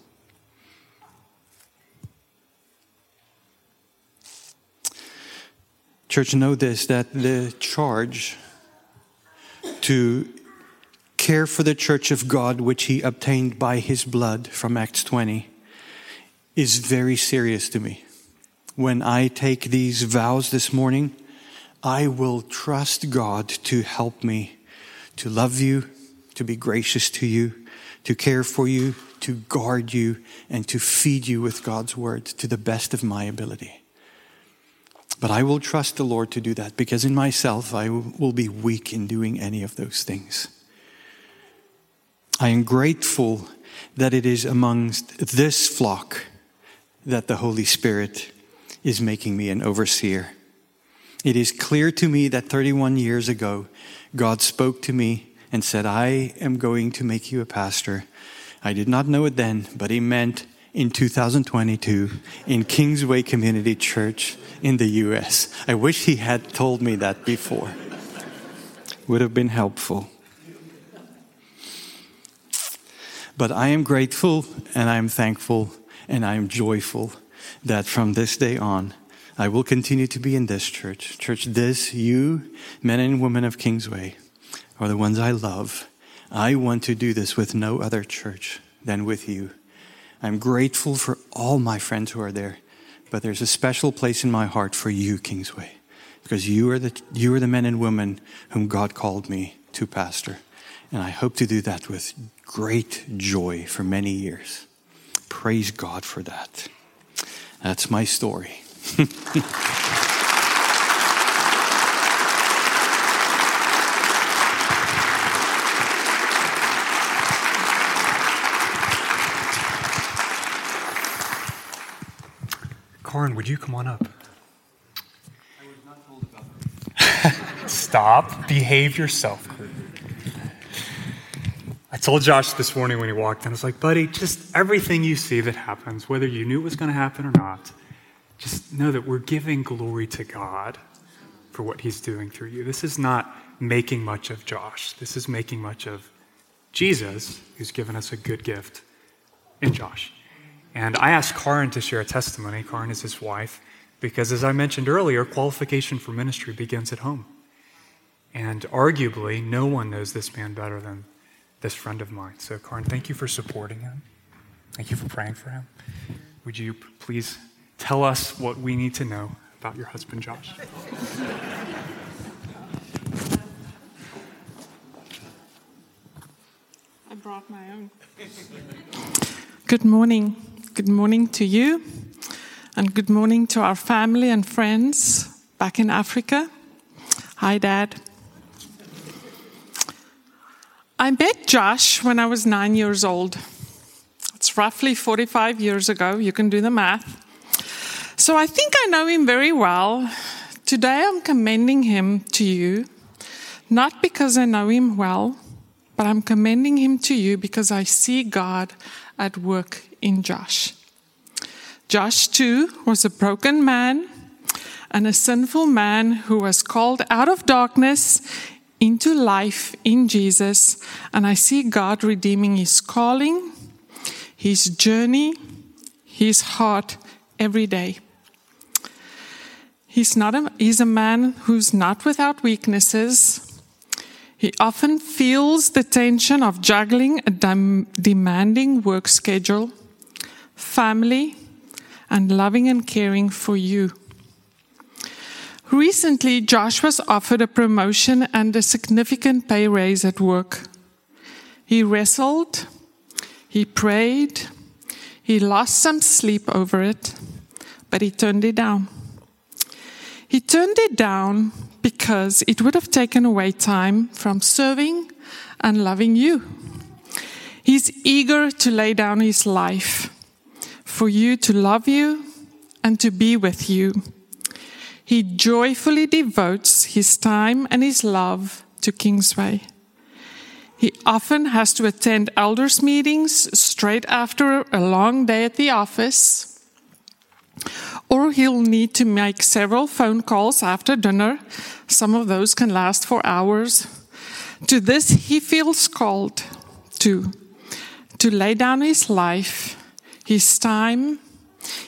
Church, know this that the charge to care for the church of God, which he obtained by his blood from Acts 20, is very serious to me. When I take these vows this morning, I will trust God to help me to love you, to be gracious to you, to care for you, to guard you, and to feed you with God's word to the best of my ability. But I will trust the Lord to do that because in myself I will be weak in doing any of those things. I am grateful that it is amongst this flock that the Holy Spirit is making me an overseer. It is clear to me that 31 years ago, God spoke to me and said, I am going to make you a pastor. I did not know it then, but He meant in 2022 in Kingsway Community Church in the US. I wish He had told me that before. Would have been helpful. But I am grateful and I am thankful and I am joyful that from this day on, I will continue to be in this church. Church, this, you, men and women of Kingsway, are the ones I love. I want to do this with no other church than with you. I'm grateful for all my friends who are there, but there's a special place in my heart for you, Kingsway, because you are the, you are the men and women whom God called me to pastor. And I hope to do that with great joy for many years. Praise God for that. That's my story. Corin, would you come on up? Stop. Behave yourself. I told Josh this morning when he walked in, I was like, buddy, just everything you see that happens, whether you knew it was going to happen or not, just know that we're giving glory to God for what he's doing through you. This is not making much of Josh. This is making much of Jesus, who's given us a good gift in Josh. And I asked Karin to share a testimony. Karin is his wife, because as I mentioned earlier, qualification for ministry begins at home. And arguably, no one knows this man better than this friend of mine. So, Karin, thank you for supporting him. Thank you for praying for him. Would you please tell us what we need to know about your husband, Josh? I brought my own. Good morning. Good morning to you, and good morning to our family and friends back in Africa. Hi, Dad. I met Josh when I was nine years old. It's roughly 45 years ago. You can do the math. So I think I know him very well. Today I'm commending him to you, not because I know him well, but I'm commending him to you because I see God at work in Josh. Josh, too, was a broken man and a sinful man who was called out of darkness into life in Jesus, and I see God redeeming his calling, his journey, his heart every day. He's, not a, he's a man who's not without weaknesses. He often feels the tension of juggling a dem- demanding work schedule, family, and loving and caring for you. Recently, Josh was offered a promotion and a significant pay raise at work. He wrestled, he prayed, He lost some sleep over it, but he turned it down. He turned it down because it would have taken away time from serving and loving you. He's eager to lay down his life for you to love you and to be with you. He joyfully devotes his time and his love to Kingsway. He often has to attend elders' meetings straight after a long day at the office, or he'll need to make several phone calls after dinner. Some of those can last for hours. To this, he feels called to, to lay down his life, his time,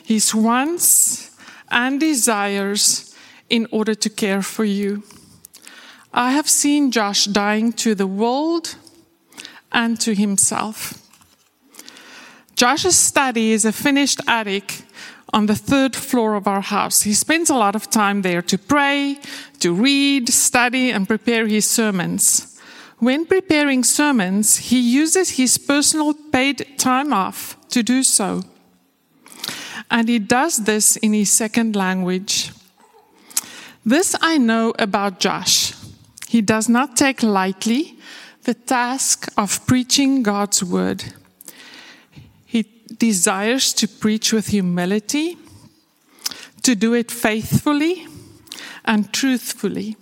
his wants, and desires in order to care for you. I have seen Josh dying to the world and to himself. Josh's study is a finished attic on the third floor of our house. He spends a lot of time there to pray, to read, study, and prepare his sermons. When preparing sermons, he uses his personal paid time off to do so. And he does this in his second language. This I know about Josh. He does not take lightly the task of preaching God's word. He desires to preach with humility, to do it faithfully and truthfully.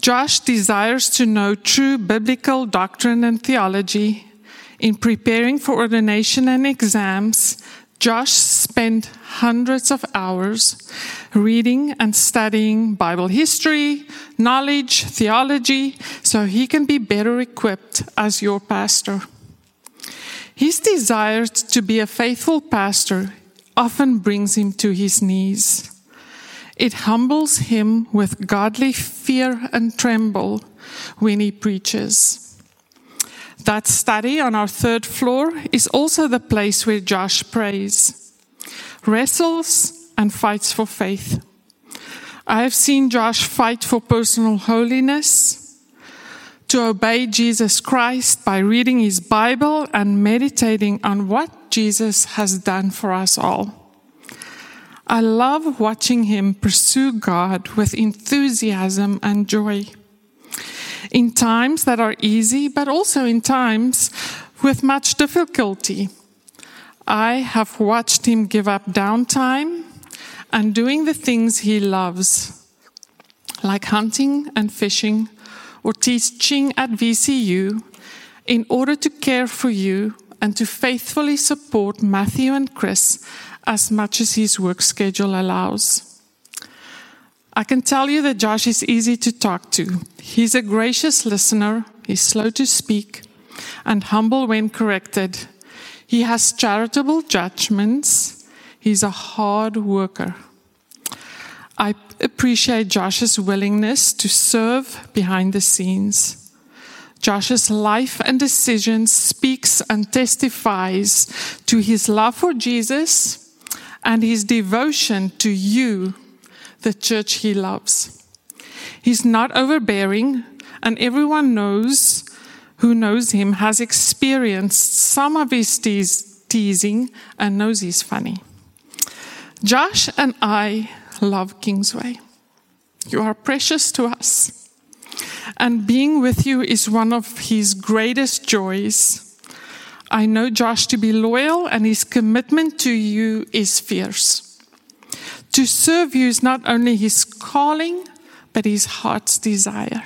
Josh desires to know true biblical doctrine and theology. In preparing for ordination and exams, Josh spent hundreds of hours reading and studying Bible history, knowledge, theology, so he can be better equipped as your pastor. His desire to be a faithful pastor often brings him to his knees. It humbles him with godly fear and tremble when he preaches. That study on our third floor is also the place where Josh prays, wrestles, and fights for faith. I have seen Josh fight for personal holiness, to obey Jesus Christ by reading his Bible and meditating on what Jesus has done for us all. I love watching him pursue God with enthusiasm and joy in times that are easy, but also in times with much difficulty. I have watched him give up downtime and doing the things he loves, like hunting and fishing or teaching at VCU, in order to care for you and to faithfully support Matthew and Chris as much as his work schedule allows. I can tell you that Josh is easy to talk to. He's a gracious listener, he's slow to speak, and humble when corrected. He has charitable judgments, he's a hard worker. I appreciate Josh's willingness to serve behind the scenes. Josh's life and decisions speaks and testifies to his love for Jesus and his devotion to you the church he loves. He's not overbearing, and everyone knows who knows him has experienced some of his teasing and knows he's funny. Josh and I love Kingsway. You are precious to us. And being with you is one of his greatest joys. I know Josh to be loyal, and his commitment to you is fierce. To serve you is not only his calling, but his heart's desire.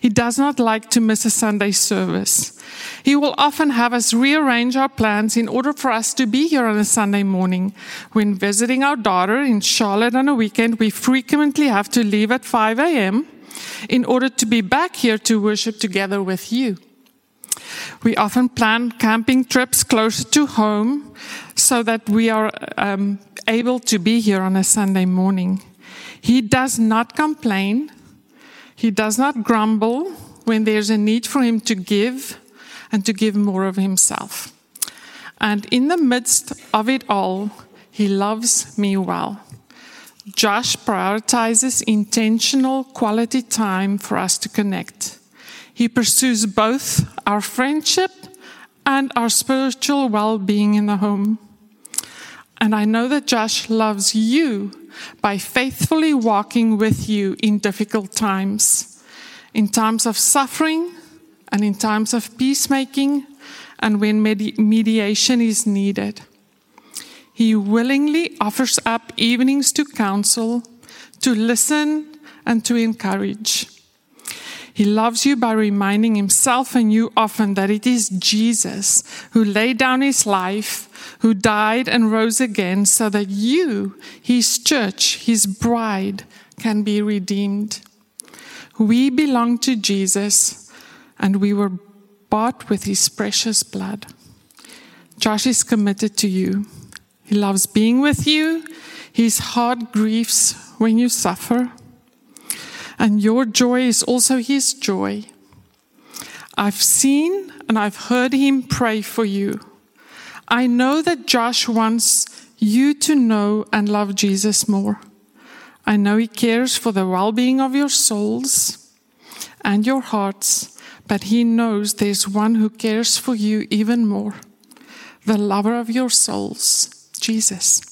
He does not like to miss a Sunday service. He will often have us rearrange our plans in order for us to be here on a Sunday morning. When visiting our daughter in Charlotte on a weekend, we frequently have to leave at 5 a.m. in order to be back here to worship together with you. We often plan camping trips closer to home so that we are um, able to be here on a Sunday morning. He does not complain. He does not grumble when there's a need for him to give and to give more of himself. And in the midst of it all, he loves me well. Josh prioritizes intentional quality time for us to connect. He pursues both our friendship and our spiritual well being in the home. And I know that Josh loves you by faithfully walking with you in difficult times, in times of suffering and in times of peacemaking and when medi- mediation is needed. He willingly offers up evenings to counsel, to listen, and to encourage. He loves you by reminding himself and you often that it is Jesus who laid down his life, who died and rose again, so that you, his church, his bride, can be redeemed. We belong to Jesus and we were bought with his precious blood. Josh is committed to you. He loves being with you. His heart grieves when you suffer and your joy is also his joy. I've seen and I've heard him pray for you. I know that Josh wants you to know and love Jesus more. I know he cares for the well being of your souls and your hearts, but he knows there's one who cares for you even more the lover of your souls, Jesus.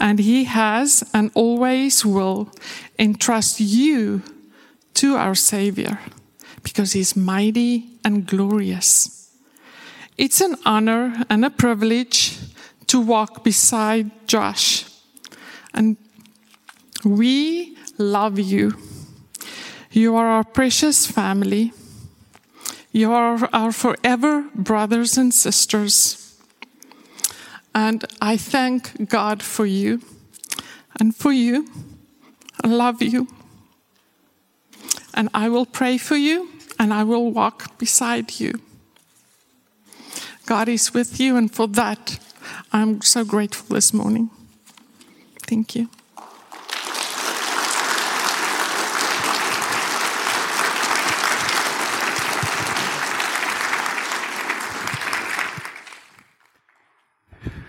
And he has and always will entrust you to our Savior because He's mighty and glorious. It's an honor and a privilege to walk beside Josh. And we love you. You are our precious family. You are our forever brothers and sisters. And I thank God for you and for you. I love you. And I will pray for you and I will walk beside you. God is with you, and for that, I'm so grateful this morning. Thank you.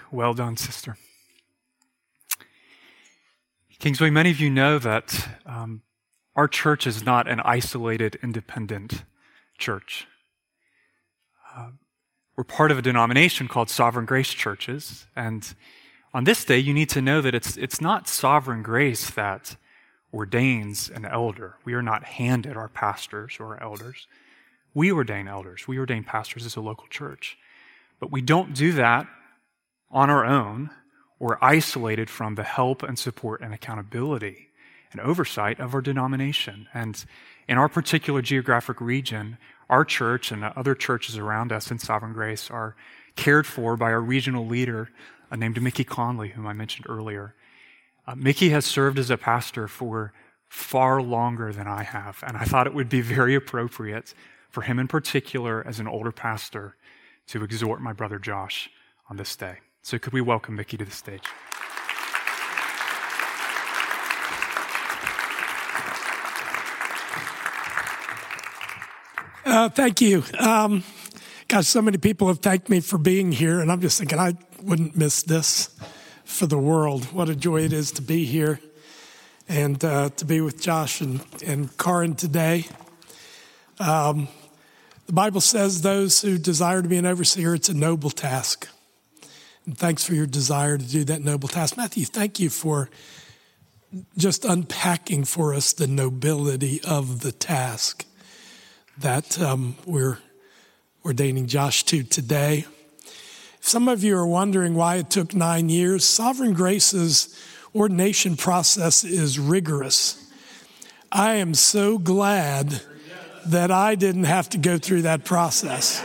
Well done, sister. Kingsway, many of you know that um, our church is not an isolated, independent church. We're part of a denomination called Sovereign Grace Churches, and on this day, you need to know that it's, it's not Sovereign Grace that ordains an elder. We are not handed our pastors or our elders. We ordain elders. We ordain pastors as a local church. But we don't do that on our own or isolated from the help and support and accountability and oversight of our denomination. And in our particular geographic region, our church and other churches around us in Sovereign Grace are cared for by our regional leader uh, named Mickey Connolly, whom I mentioned earlier. Uh, Mickey has served as a pastor for far longer than I have, and I thought it would be very appropriate for him in particular, as an older pastor, to exhort my brother Josh on this day. So, could we welcome Mickey to the stage? Uh, thank you. Um, gosh, so many people have thanked me for being here, and I'm just thinking I wouldn't miss this for the world. What a joy it is to be here and uh, to be with Josh and, and Karen today. Um, the Bible says those who desire to be an overseer, it's a noble task. And thanks for your desire to do that noble task. Matthew, thank you for just unpacking for us the nobility of the task that um, we're ordaining Josh to today. Some of you are wondering why it took nine years. Sovereign Grace's ordination process is rigorous. I am so glad that I didn't have to go through that process.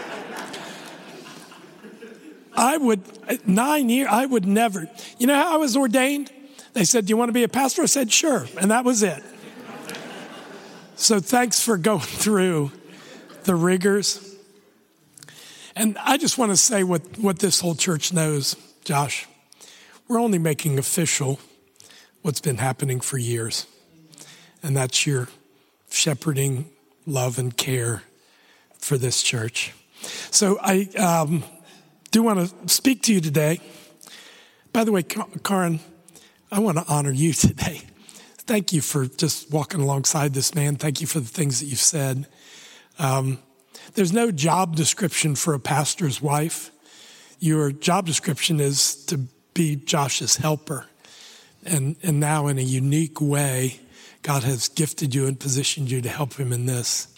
I would, nine years, I would never. You know how I was ordained? They said, Do you want to be a pastor? I said, Sure. And that was it. So thanks for going through the rigors. And I just want to say what, what this whole church knows, Josh. We're only making official what's been happening for years. And that's your shepherding, love, and care for this church. So I, um, do want to speak to you today. By the way, Karen, I want to honor you today. Thank you for just walking alongside this man. Thank you for the things that you've said. Um, there's no job description for a pastor's wife. Your job description is to be Josh's helper. And, and now, in a unique way, God has gifted you and positioned you to help him in this.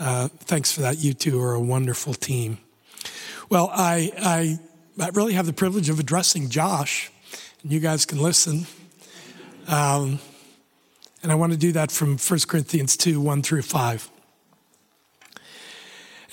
Uh, thanks for that. You two are a wonderful team. Well, I, I, I really have the privilege of addressing Josh, and you guys can listen. Um, and I want to do that from 1 Corinthians 2 1 through 5.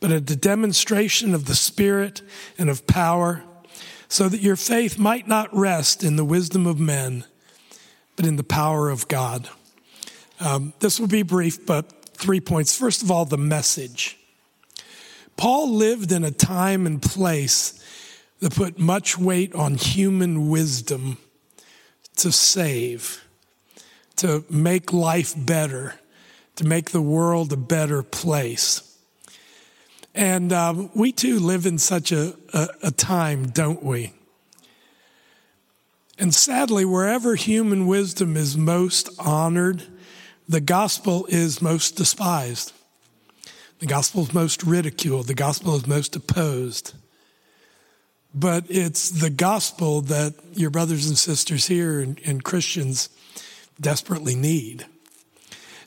but a demonstration of the Spirit and of power, so that your faith might not rest in the wisdom of men, but in the power of God. Um, this will be brief, but three points. First of all, the message. Paul lived in a time and place that put much weight on human wisdom to save, to make life better, to make the world a better place. And um, we too live in such a, a, a time, don't we? And sadly, wherever human wisdom is most honored, the gospel is most despised. The gospel is most ridiculed. The gospel is most opposed. But it's the gospel that your brothers and sisters here and, and Christians desperately need.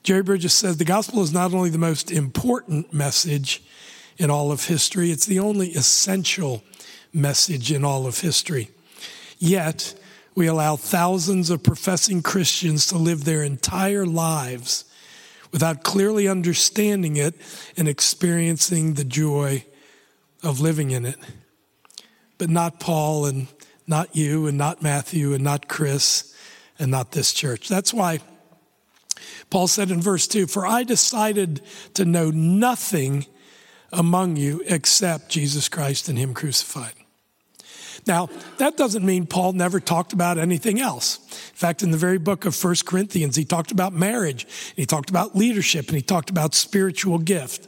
Jerry Bridges says the gospel is not only the most important message in all of history, it's the only essential message in all of history. Yet, we allow thousands of professing Christians to live their entire lives without clearly understanding it and experiencing the joy of living in it. But not Paul and not you and not Matthew and not Chris and not this church. That's why Paul said in verse 2 For I decided to know nothing among you except Jesus Christ and Him crucified. Now, that doesn't mean Paul never talked about anything else. In fact, in the very book of First Corinthians, he talked about marriage, he talked about leadership, and he talked about spiritual gift.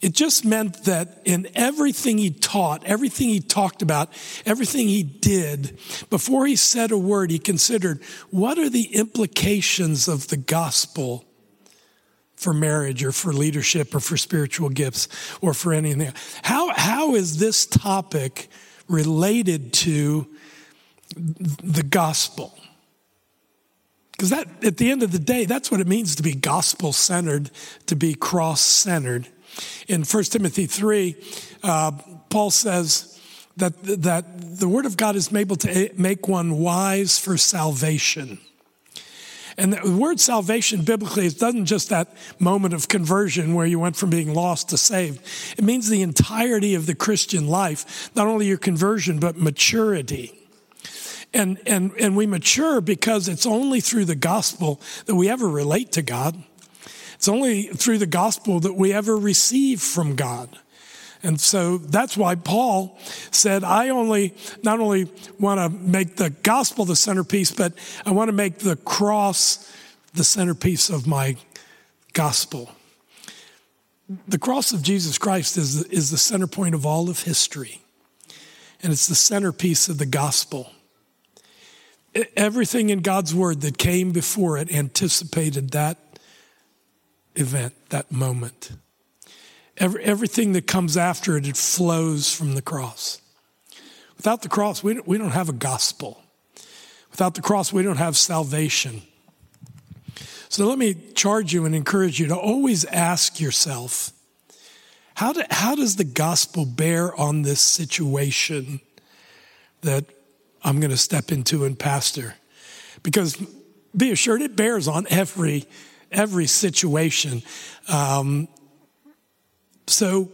It just meant that in everything he taught, everything he talked about, everything he did, before he said a word, he considered what are the implications of the gospel for marriage or for leadership or for spiritual gifts or for anything. How, how is this topic related to the gospel. Because that, at the end of the day, that's what it means to be gospel centered, to be cross centered. In 1 Timothy 3, uh, Paul says that, that the word of God is able to make one wise for salvation. And the word salvation biblically is doesn't just that moment of conversion where you went from being lost to saved. It means the entirety of the Christian life, not only your conversion, but maturity. And, and, and we mature because it's only through the gospel that we ever relate to God. It's only through the gospel that we ever receive from God. And so that's why Paul said, I only, not only want to make the gospel the centerpiece, but I want to make the cross the centerpiece of my gospel. The cross of Jesus Christ is, is the center point of all of history, and it's the centerpiece of the gospel. Everything in God's word that came before it anticipated that event, that moment. Every, everything that comes after it, it flows from the cross. Without the cross, we don't, we don't have a gospel. Without the cross, we don't have salvation. So let me charge you and encourage you to always ask yourself how, do, how does the gospel bear on this situation that I'm going to step into and pastor? Because be assured it bears on every every situation. Um, so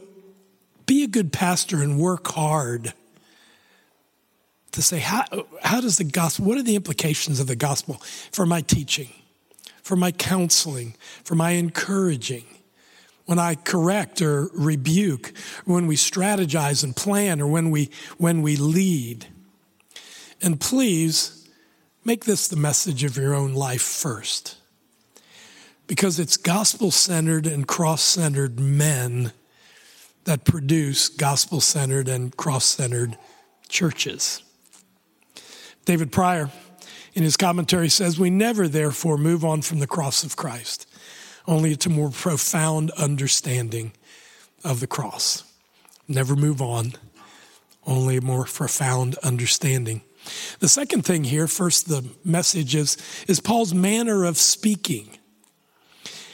be a good pastor and work hard to say, how, how does the gospel, what are the implications of the gospel for my teaching, for my counseling, for my encouraging? when I correct or rebuke, when we strategize and plan, or when we, when we lead. And please make this the message of your own life first. Because it's gospel centered and cross centered men that produce gospel centered and cross centered churches. David Prior, in his commentary, says, We never, therefore, move on from the cross of Christ, only to more profound understanding of the cross. Never move on, only a more profound understanding. The second thing here, first, the message is, is Paul's manner of speaking.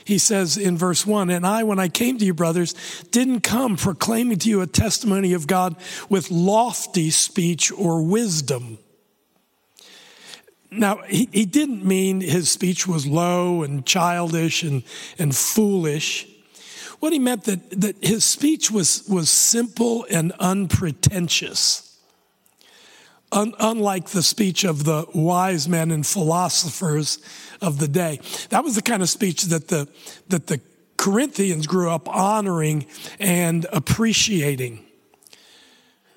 He says in verse 1 And I, when I came to you, brothers, didn't come proclaiming to you a testimony of God with lofty speech or wisdom. Now, he, he didn't mean his speech was low and childish and, and foolish. What he meant that, that his speech was, was simple and unpretentious un, unlike the speech of the wise men and philosophers of the day. That was the kind of speech that the, that the Corinthians grew up honoring and appreciating.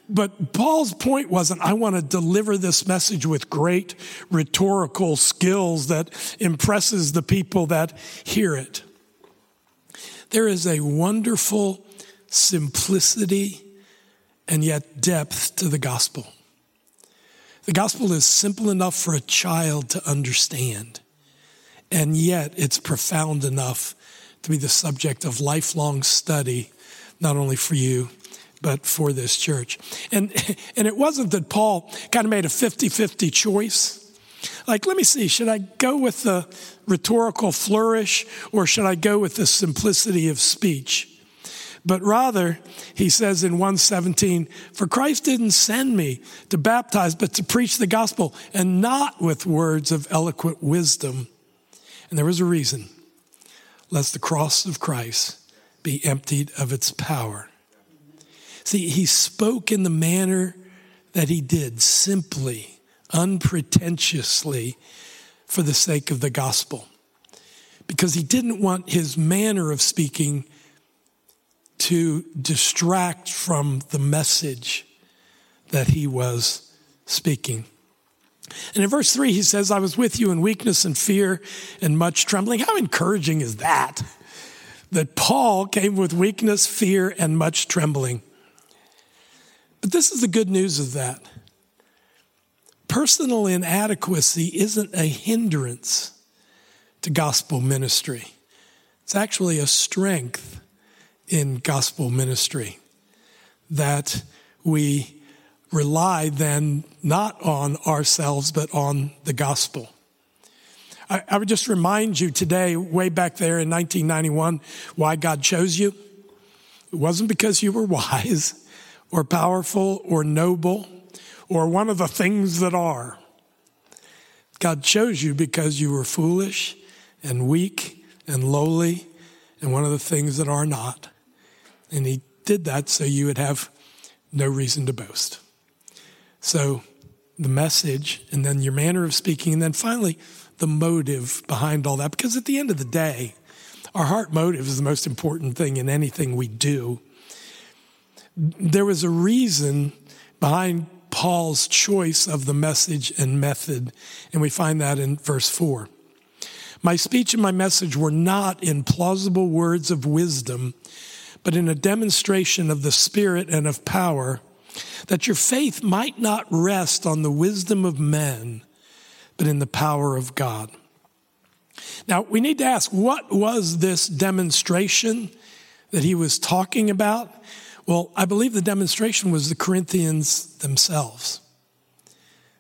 But Paul's point wasn't, I want to deliver this message with great rhetorical skills that impresses the people that hear it. There is a wonderful simplicity and yet depth to the gospel. The gospel is simple enough for a child to understand, and yet it's profound enough to be the subject of lifelong study, not only for you, but for this church. And, and it wasn't that Paul kind of made a 50 50 choice. Like, let me see, should I go with the rhetorical flourish or should I go with the simplicity of speech? But rather, he says in 117, for Christ didn't send me to baptize, but to preach the gospel and not with words of eloquent wisdom. And there was a reason, lest the cross of Christ be emptied of its power. See, he spoke in the manner that he did, simply, unpretentiously, for the sake of the gospel. Because he didn't want his manner of speaking to distract from the message that he was speaking. And in verse 3, he says, I was with you in weakness and fear and much trembling. How encouraging is that? That Paul came with weakness, fear, and much trembling. But this is the good news of that. Personal inadequacy isn't a hindrance to gospel ministry, it's actually a strength in gospel ministry. That we rely then not on ourselves, but on the gospel. I, I, would just remind you today, way back there in 1991, why God chose you. It wasn't because you were wise or powerful or noble or one of the things that are. God chose you because you were foolish and weak and lowly and one of the things that are not. And he did that so you would have no reason to boast. So the message, and then your manner of speaking, and then finally the motive behind all that. Because at the end of the day, our heart motive is the most important thing in anything we do. There was a reason behind Paul's choice of the message and method, and we find that in verse 4. My speech and my message were not in plausible words of wisdom but in a demonstration of the Spirit and of power, that your faith might not rest on the wisdom of men, but in the power of God. Now, we need to ask what was this demonstration that he was talking about? Well, I believe the demonstration was the Corinthians themselves.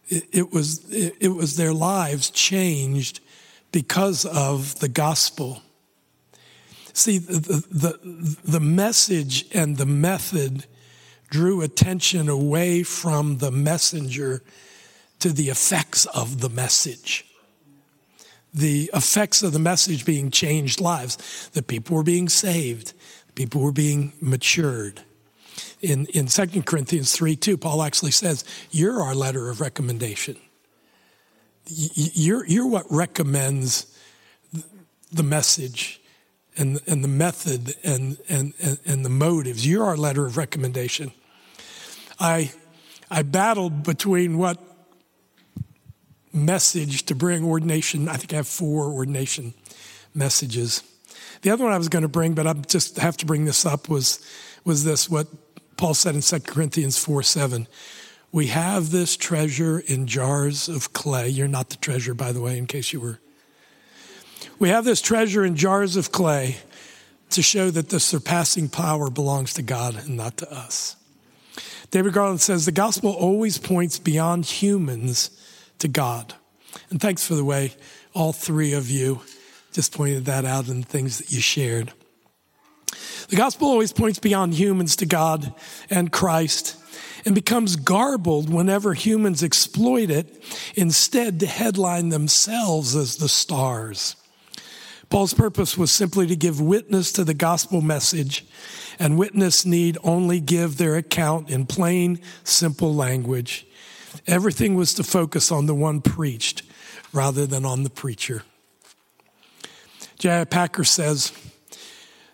It, was, it was their lives changed because of the gospel. See, the, the, the message and the method drew attention away from the messenger to the effects of the message. The effects of the message being changed lives. The people were being saved. People were being matured. In, in 2 Corinthians 3 2, Paul actually says, You're our letter of recommendation. You're, you're what recommends the message and, and the method and, and, and, the motives. You're our letter of recommendation. I, I battled between what message to bring ordination. I think I have four ordination messages. The other one I was going to bring, but I just have to bring this up, was, was this what Paul said in 2 Corinthians 4 7. We have this treasure in jars of clay. You're not the treasure, by the way, in case you were. We have this treasure in jars of clay to show that the surpassing power belongs to God and not to us. David Garland says the gospel always points beyond humans to God. And thanks for the way all three of you just pointed that out in the things that you shared. The gospel always points beyond humans to God and Christ and becomes garbled whenever humans exploit it instead to headline themselves as the stars. Paul's purpose was simply to give witness to the gospel message, and witness need only give their account in plain, simple language. Everything was to focus on the one preached rather than on the preacher. J.I. Packer says,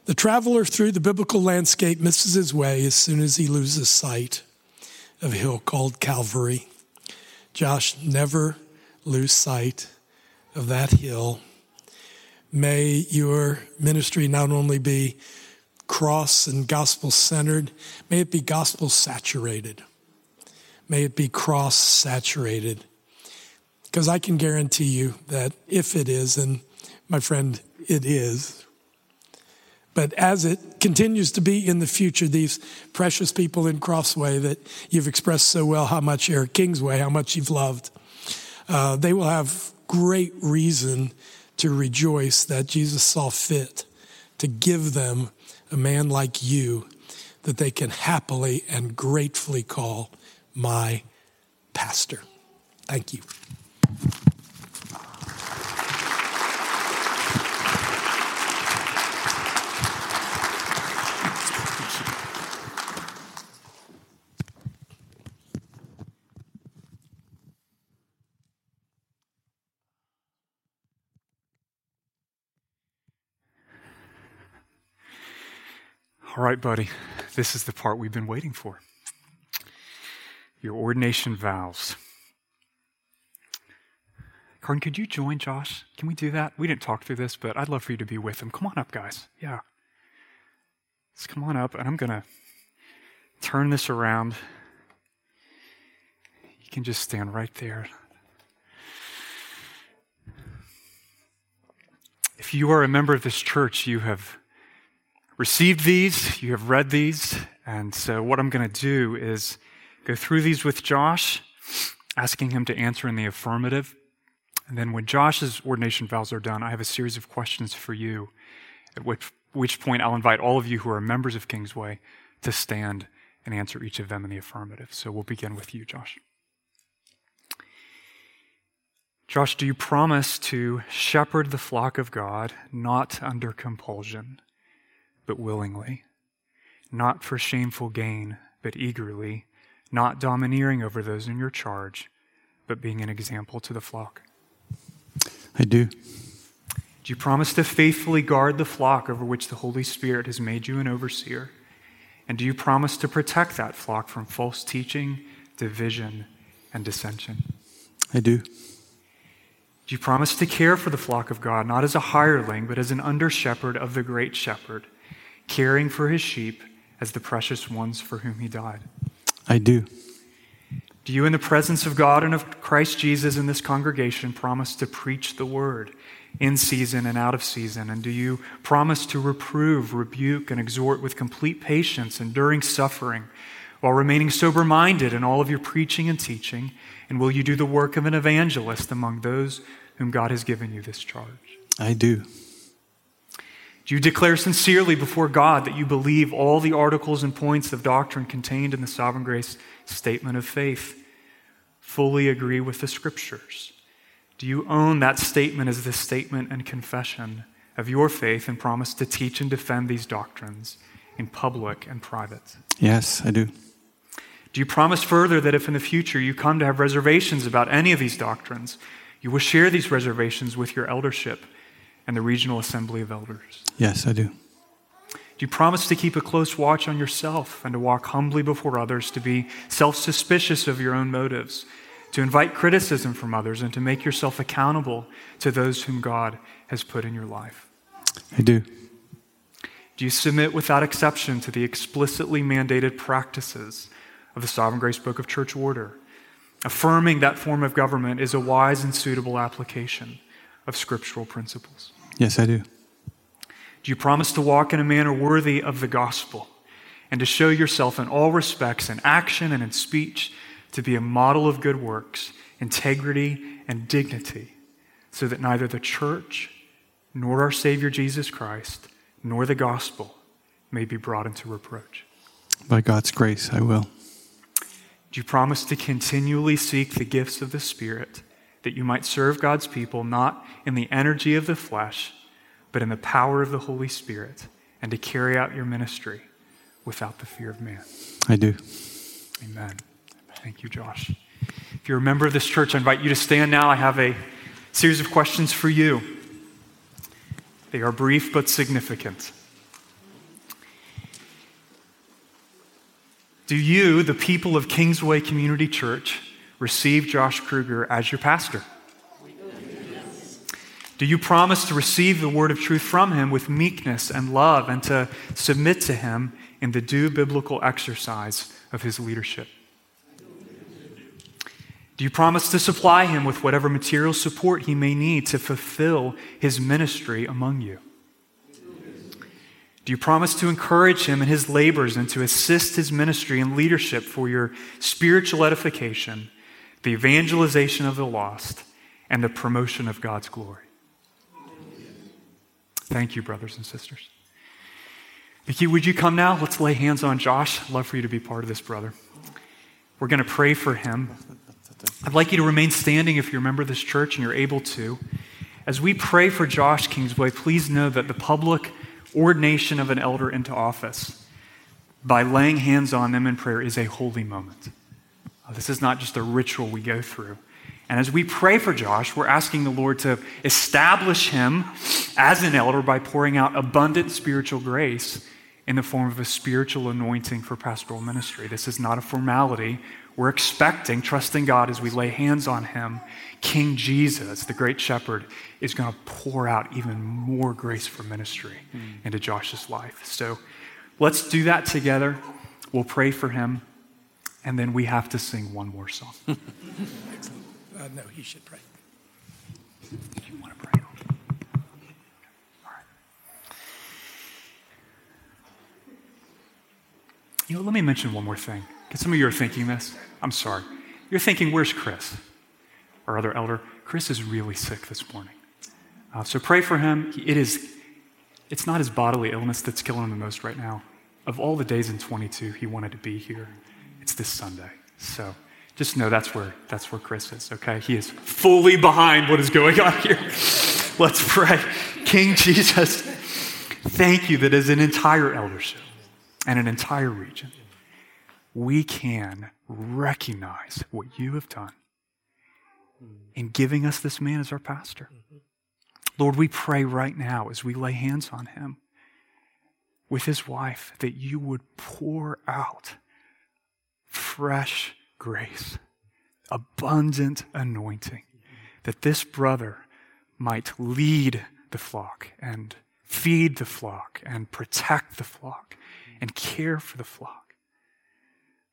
The traveler through the biblical landscape misses his way as soon as he loses sight of a hill called Calvary. Josh, never lose sight of that hill. May your ministry not only be cross and gospel centered, may it be gospel saturated. May it be cross saturated. Because I can guarantee you that if it is, and my friend, it is, but as it continues to be in the future, these precious people in Crossway that you've expressed so well how much, or Kingsway, how much you've loved, uh, they will have great reason to rejoice that Jesus saw fit to give them a man like you that they can happily and gratefully call my pastor. Thank you. All right, buddy, this is the part we've been waiting for your ordination vows. Karen, could you join Josh? Can we do that? We didn't talk through this, but I'd love for you to be with him. Come on up, guys. Yeah. Let's come on up, and I'm going to turn this around. You can just stand right there. If you are a member of this church, you have received these, you have read these, and so what I'm going to do is go through these with Josh, asking him to answer in the affirmative. And then when Josh's ordination vows are done, I have a series of questions for you, at which, which point I'll invite all of you who are members of Kingsway to stand and answer each of them in the affirmative. So we'll begin with you, Josh. Josh, do you promise to shepherd the flock of God not under compulsion, but willingly, not for shameful gain, but eagerly, not domineering over those in your charge, but being an example to the flock? I do. Do you promise to faithfully guard the flock over which the Holy Spirit has made you an overseer? And do you promise to protect that flock from false teaching, division, and dissension? I do. Do you promise to care for the flock of God, not as a hireling, but as an under shepherd of the great shepherd, caring for his sheep as the precious ones for whom he died? I do. Do you, in the presence of God and of Christ Jesus in this congregation, promise to preach the word in season and out of season? And do you promise to reprove, rebuke, and exhort with complete patience, enduring suffering, while remaining sober minded in all of your preaching and teaching? And will you do the work of an evangelist among those whom God has given you this charge? I do. Do you declare sincerely before God that you believe all the articles and points of doctrine contained in the sovereign grace statement of faith? Fully agree with the scriptures? Do you own that statement as the statement and confession of your faith and promise to teach and defend these doctrines in public and private? Yes, I do. Do you promise further that if in the future you come to have reservations about any of these doctrines, you will share these reservations with your eldership and the regional assembly of elders? Yes, I do. Do you promise to keep a close watch on yourself and to walk humbly before others, to be self suspicious of your own motives, to invite criticism from others, and to make yourself accountable to those whom God has put in your life? I do. Do you submit without exception to the explicitly mandated practices of the Sovereign Grace Book of Church Order, affirming that form of government is a wise and suitable application of scriptural principles? Yes, I do. Do you promise to walk in a manner worthy of the gospel and to show yourself in all respects, in action and in speech, to be a model of good works, integrity, and dignity, so that neither the church nor our Savior Jesus Christ nor the gospel may be brought into reproach? By God's grace, I will. Do you promise to continually seek the gifts of the Spirit that you might serve God's people not in the energy of the flesh? but in the power of the Holy Spirit, and to carry out your ministry without the fear of man. I do. Amen. Thank you, Josh. If you're a member of this church, I invite you to stand now. I have a series of questions for you. They are brief but significant. Do you, the people of Kingsway Community Church, receive Josh Kruger as your pastor? Do you promise to receive the word of truth from him with meekness and love and to submit to him in the due biblical exercise of his leadership? Do you promise to supply him with whatever material support he may need to fulfill his ministry among you? Do you promise to encourage him in his labors and to assist his ministry and leadership for your spiritual edification, the evangelization of the lost, and the promotion of God's glory? Thank you, brothers and sisters. Mickey, would you come now? Let's lay hands on Josh. I'd love for you to be part of this, brother. We're going to pray for him. I'd like you to remain standing if you're a member of this church and you're able to. As we pray for Josh Kingsway, please know that the public ordination of an elder into office by laying hands on them in prayer is a holy moment. Uh, this is not just a ritual we go through. And as we pray for Josh, we're asking the Lord to establish him as an elder by pouring out abundant spiritual grace in the form of a spiritual anointing for pastoral ministry. This is not a formality. We're expecting, trusting God as we lay hands on him, King Jesus, the great shepherd, is going to pour out even more grace for ministry mm. into Josh's life. So let's do that together. We'll pray for him, and then we have to sing one more song. Uh, no, he should pray. You want to pray? All right. You know, let me mention one more thing. Because some of you are thinking this. I'm sorry. You're thinking, where's Chris? Our other elder. Chris is really sick this morning. Uh, so pray for him. It is, it's not his bodily illness that's killing him the most right now. Of all the days in 22, he wanted to be here. It's this Sunday. So just know that's where, that's where Chris is, okay? He is fully behind what is going on here. Let's pray. King Jesus, thank you that as an entire eldership and an entire region, we can recognize what you have done Mm-hmm. in giving us this man as our pastor. Mm-hmm. Lord, we pray right now as we lay hands on him with his wife that you would pour out fresh grace, abundant anointing, mm-hmm. that this brother might lead the flock and feed the flock and protect the flock and care for the flock.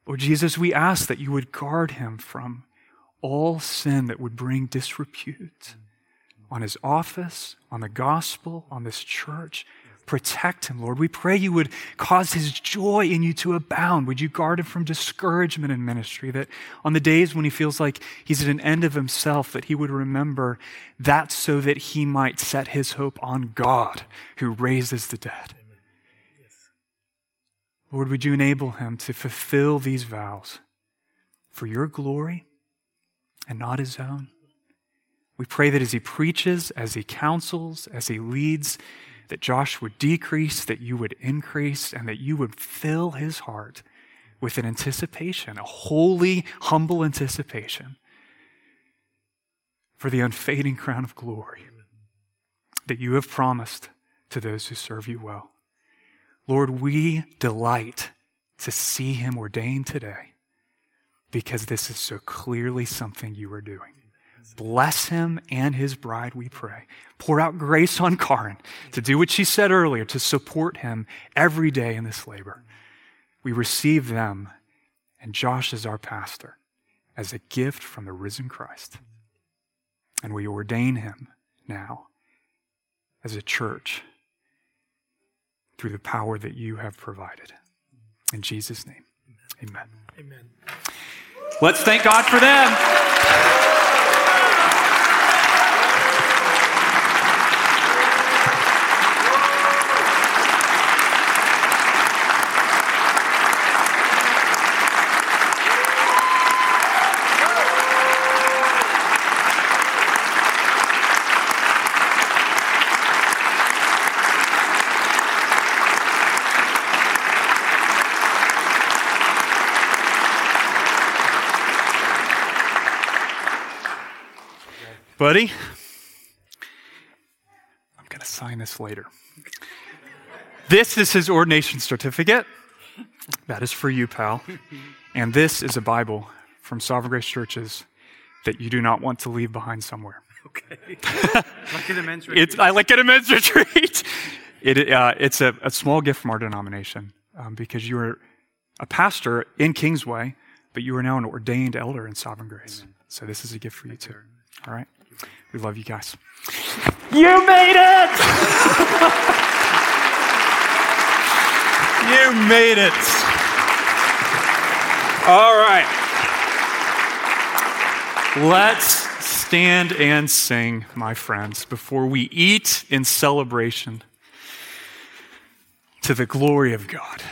Lord Jesus, we ask that you would guard him from all sin that would bring disrepute on his office, on the gospel, on this church, Protect him, Lord. We pray you would cause his joy in you to abound. Would you guard him from discouragement in ministry? That on the days when he feels like he's at an end of himself, that he would remember that so that he might set his hope on God who raises the dead. Lord, would you enable him to fulfill these vows for your glory and not his own? We pray that as he preaches, as he counsels, as he leads, that Josh would decrease, that you would increase, and that you would fill his heart with an anticipation, a holy, humble anticipation for the unfading crown of glory. that you have promised to those who serve you well. Lord, we delight to see him ordained today because this is so clearly something you are doing. Bless him and his bride, we pray. Pour out grace on Karen to do what she said earlier, to support him every day in this labor. We receive them and Josh as our pastor as a gift from the risen Christ. And we ordain him now as a church through the power that you have provided. In Jesus' name, amen. Amen. Let's thank God for them. Buddy, I'm going to sign this later. This is his ordination certificate. That is for you, pal. And this is a Bible from Sovereign Grace Churches that you do not want to leave behind somewhere. Okay. like at a men's retreat. It's, I like at a men's retreat. It, uh, it's a, a, small gift from our denomination um, because you are a pastor in Kingsway, but you are now an ordained elder in Sovereign Grace. Amen. So this is a gift for you too. All right? We love you guys. You made it! you made it. All right. Let's stand and sing, my friends, before we eat in celebration to the glory of God.